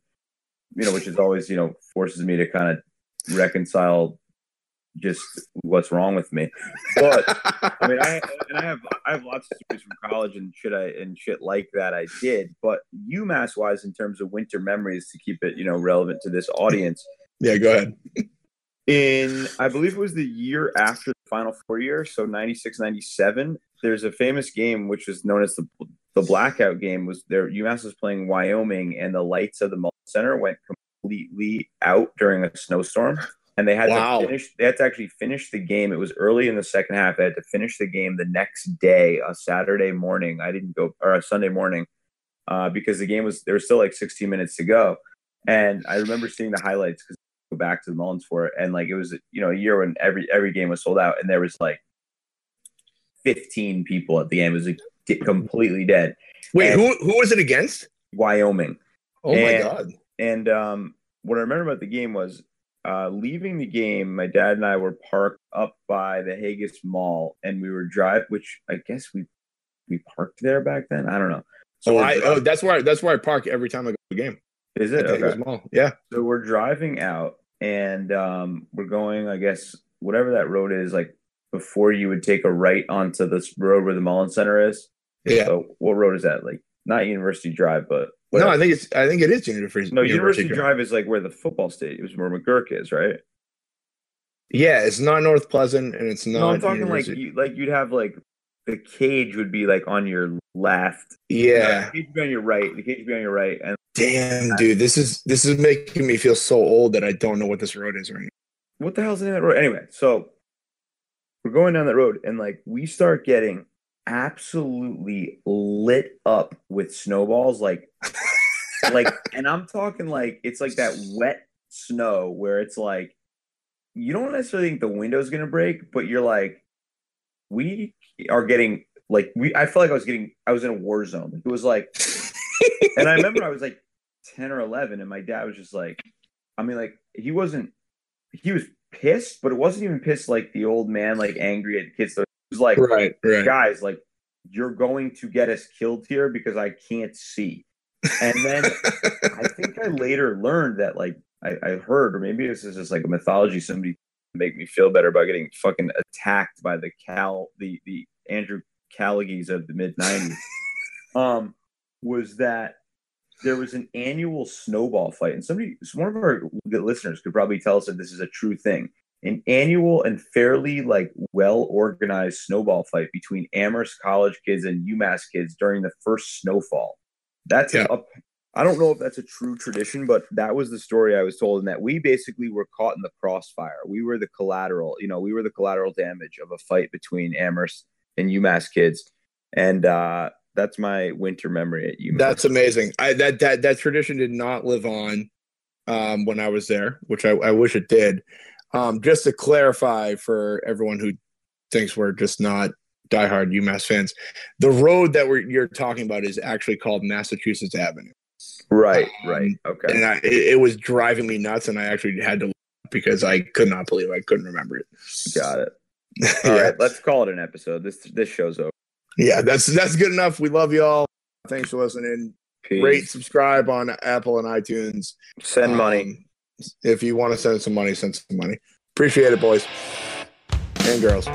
You know, which is always you know forces me to kind of reconcile just what's wrong with me. But I mean, I (laughs) and I have I have lots of stories from college and shit I and shit like that I did. But UMass wise, in terms of winter memories, to keep it you know relevant to this audience, yeah, go ahead. in I believe it was the year after the Final Four year, so 96, 97, There's a famous game which was known as the the blackout game. Was there? UMass was playing Wyoming, and the lights of the Mullins Center went completely out during a snowstorm. And they had Wow. to finish. They had to actually finish the game. It was early in the second half. They had to finish the game the next day, a Saturday morning. I didn't go, or a Sunday morning, uh, because the game was there was still like 16 minutes to go. And I remember seeing the highlights because go back to the Mullins for it, and like it was you know a year when every every game was sold out, and there was like 15 people at the game. It was like completely dead. Wait, And- who who was it against? Wyoming. Oh my And- god. And um, what I remember about the game was uh, leaving the game. My dad and I were parked up by the Haigis Mall, and we were drive, which I guess we we parked there back then. I don't know, So we're I oh that's where I, that's where I park every time I go to the game. is it okay. Mall. Yeah. So we're driving out, and um, we're going. I guess whatever that road is, like before you would take a right onto this road where the Mullins Center is. Yeah. So what road is that? Like not University Drive, but No. I think it's I think it is University. no University Drive is like where the football stadium is, where McGuirk is, right? Yeah, it's not North Pleasant and it's not. No, I'm talking like you, like you'd have like the cage would be like on your left. yeah. the cage would be on your right. The cage would be on your right, and Damn, dude, this is this is making me feel so old that I don't know what this road is right now. what the hell's in that road? Anyway, so we're going down that road, and like we start getting absolutely lit up with snowballs, like (laughs) like, and I'm talking like it's like that wet snow where it's like you don't necessarily think the window's gonna break, but you're like, we are getting like we. I felt like I was getting, I was in a war zone. It was like, and I remember I was like ten or eleven, and my dad was just like, I mean, like he wasn't, he was pissed, but it wasn't even pissed like the old man, like angry at kids. Was like, Right, right. guys, like you're going to get us killed here because I can't see. And then I (laughs) think I later learned that like I, I heard, or maybe this is just like a mythology somebody make me feel better about getting fucking attacked by the Cal the the Andrew Callagys of the mid nineties. (laughs) um, was that there was an annual snowball fight, and somebody, one of our listeners, could probably tell us if this is a true thing. An annual and fairly like well organized snowball fight between Amherst College kids and UMass kids during the first snowfall. That's Yeah. a, I don't know if that's a true tradition, but that was the story I was told, and that we basically were caught in the crossfire. We were the collateral, you know, we were the collateral damage of a fight between Amherst and UMass kids, and uh, that's my winter memory at UMass. That's amazing. I that that that tradition did not live on um, when I was there, which I, I wish it did. Um, just to clarify for everyone who thinks we're just not diehard UMass fans, the road that we're you're talking about is actually called Massachusetts Avenue, right, Um, right, okay. and I, it, it was driving me nuts, and I actually had to because I could not believe I couldn't remember it. Got it. (laughs) All yeah, right, let's call it an episode. This this show's over. yeah, that's that's good enough. We love you all. Thanks for listening. Peace. Rate, subscribe on Apple and iTunes. Send money. If you want to send some money, send some money. Appreciate it, boys and girls.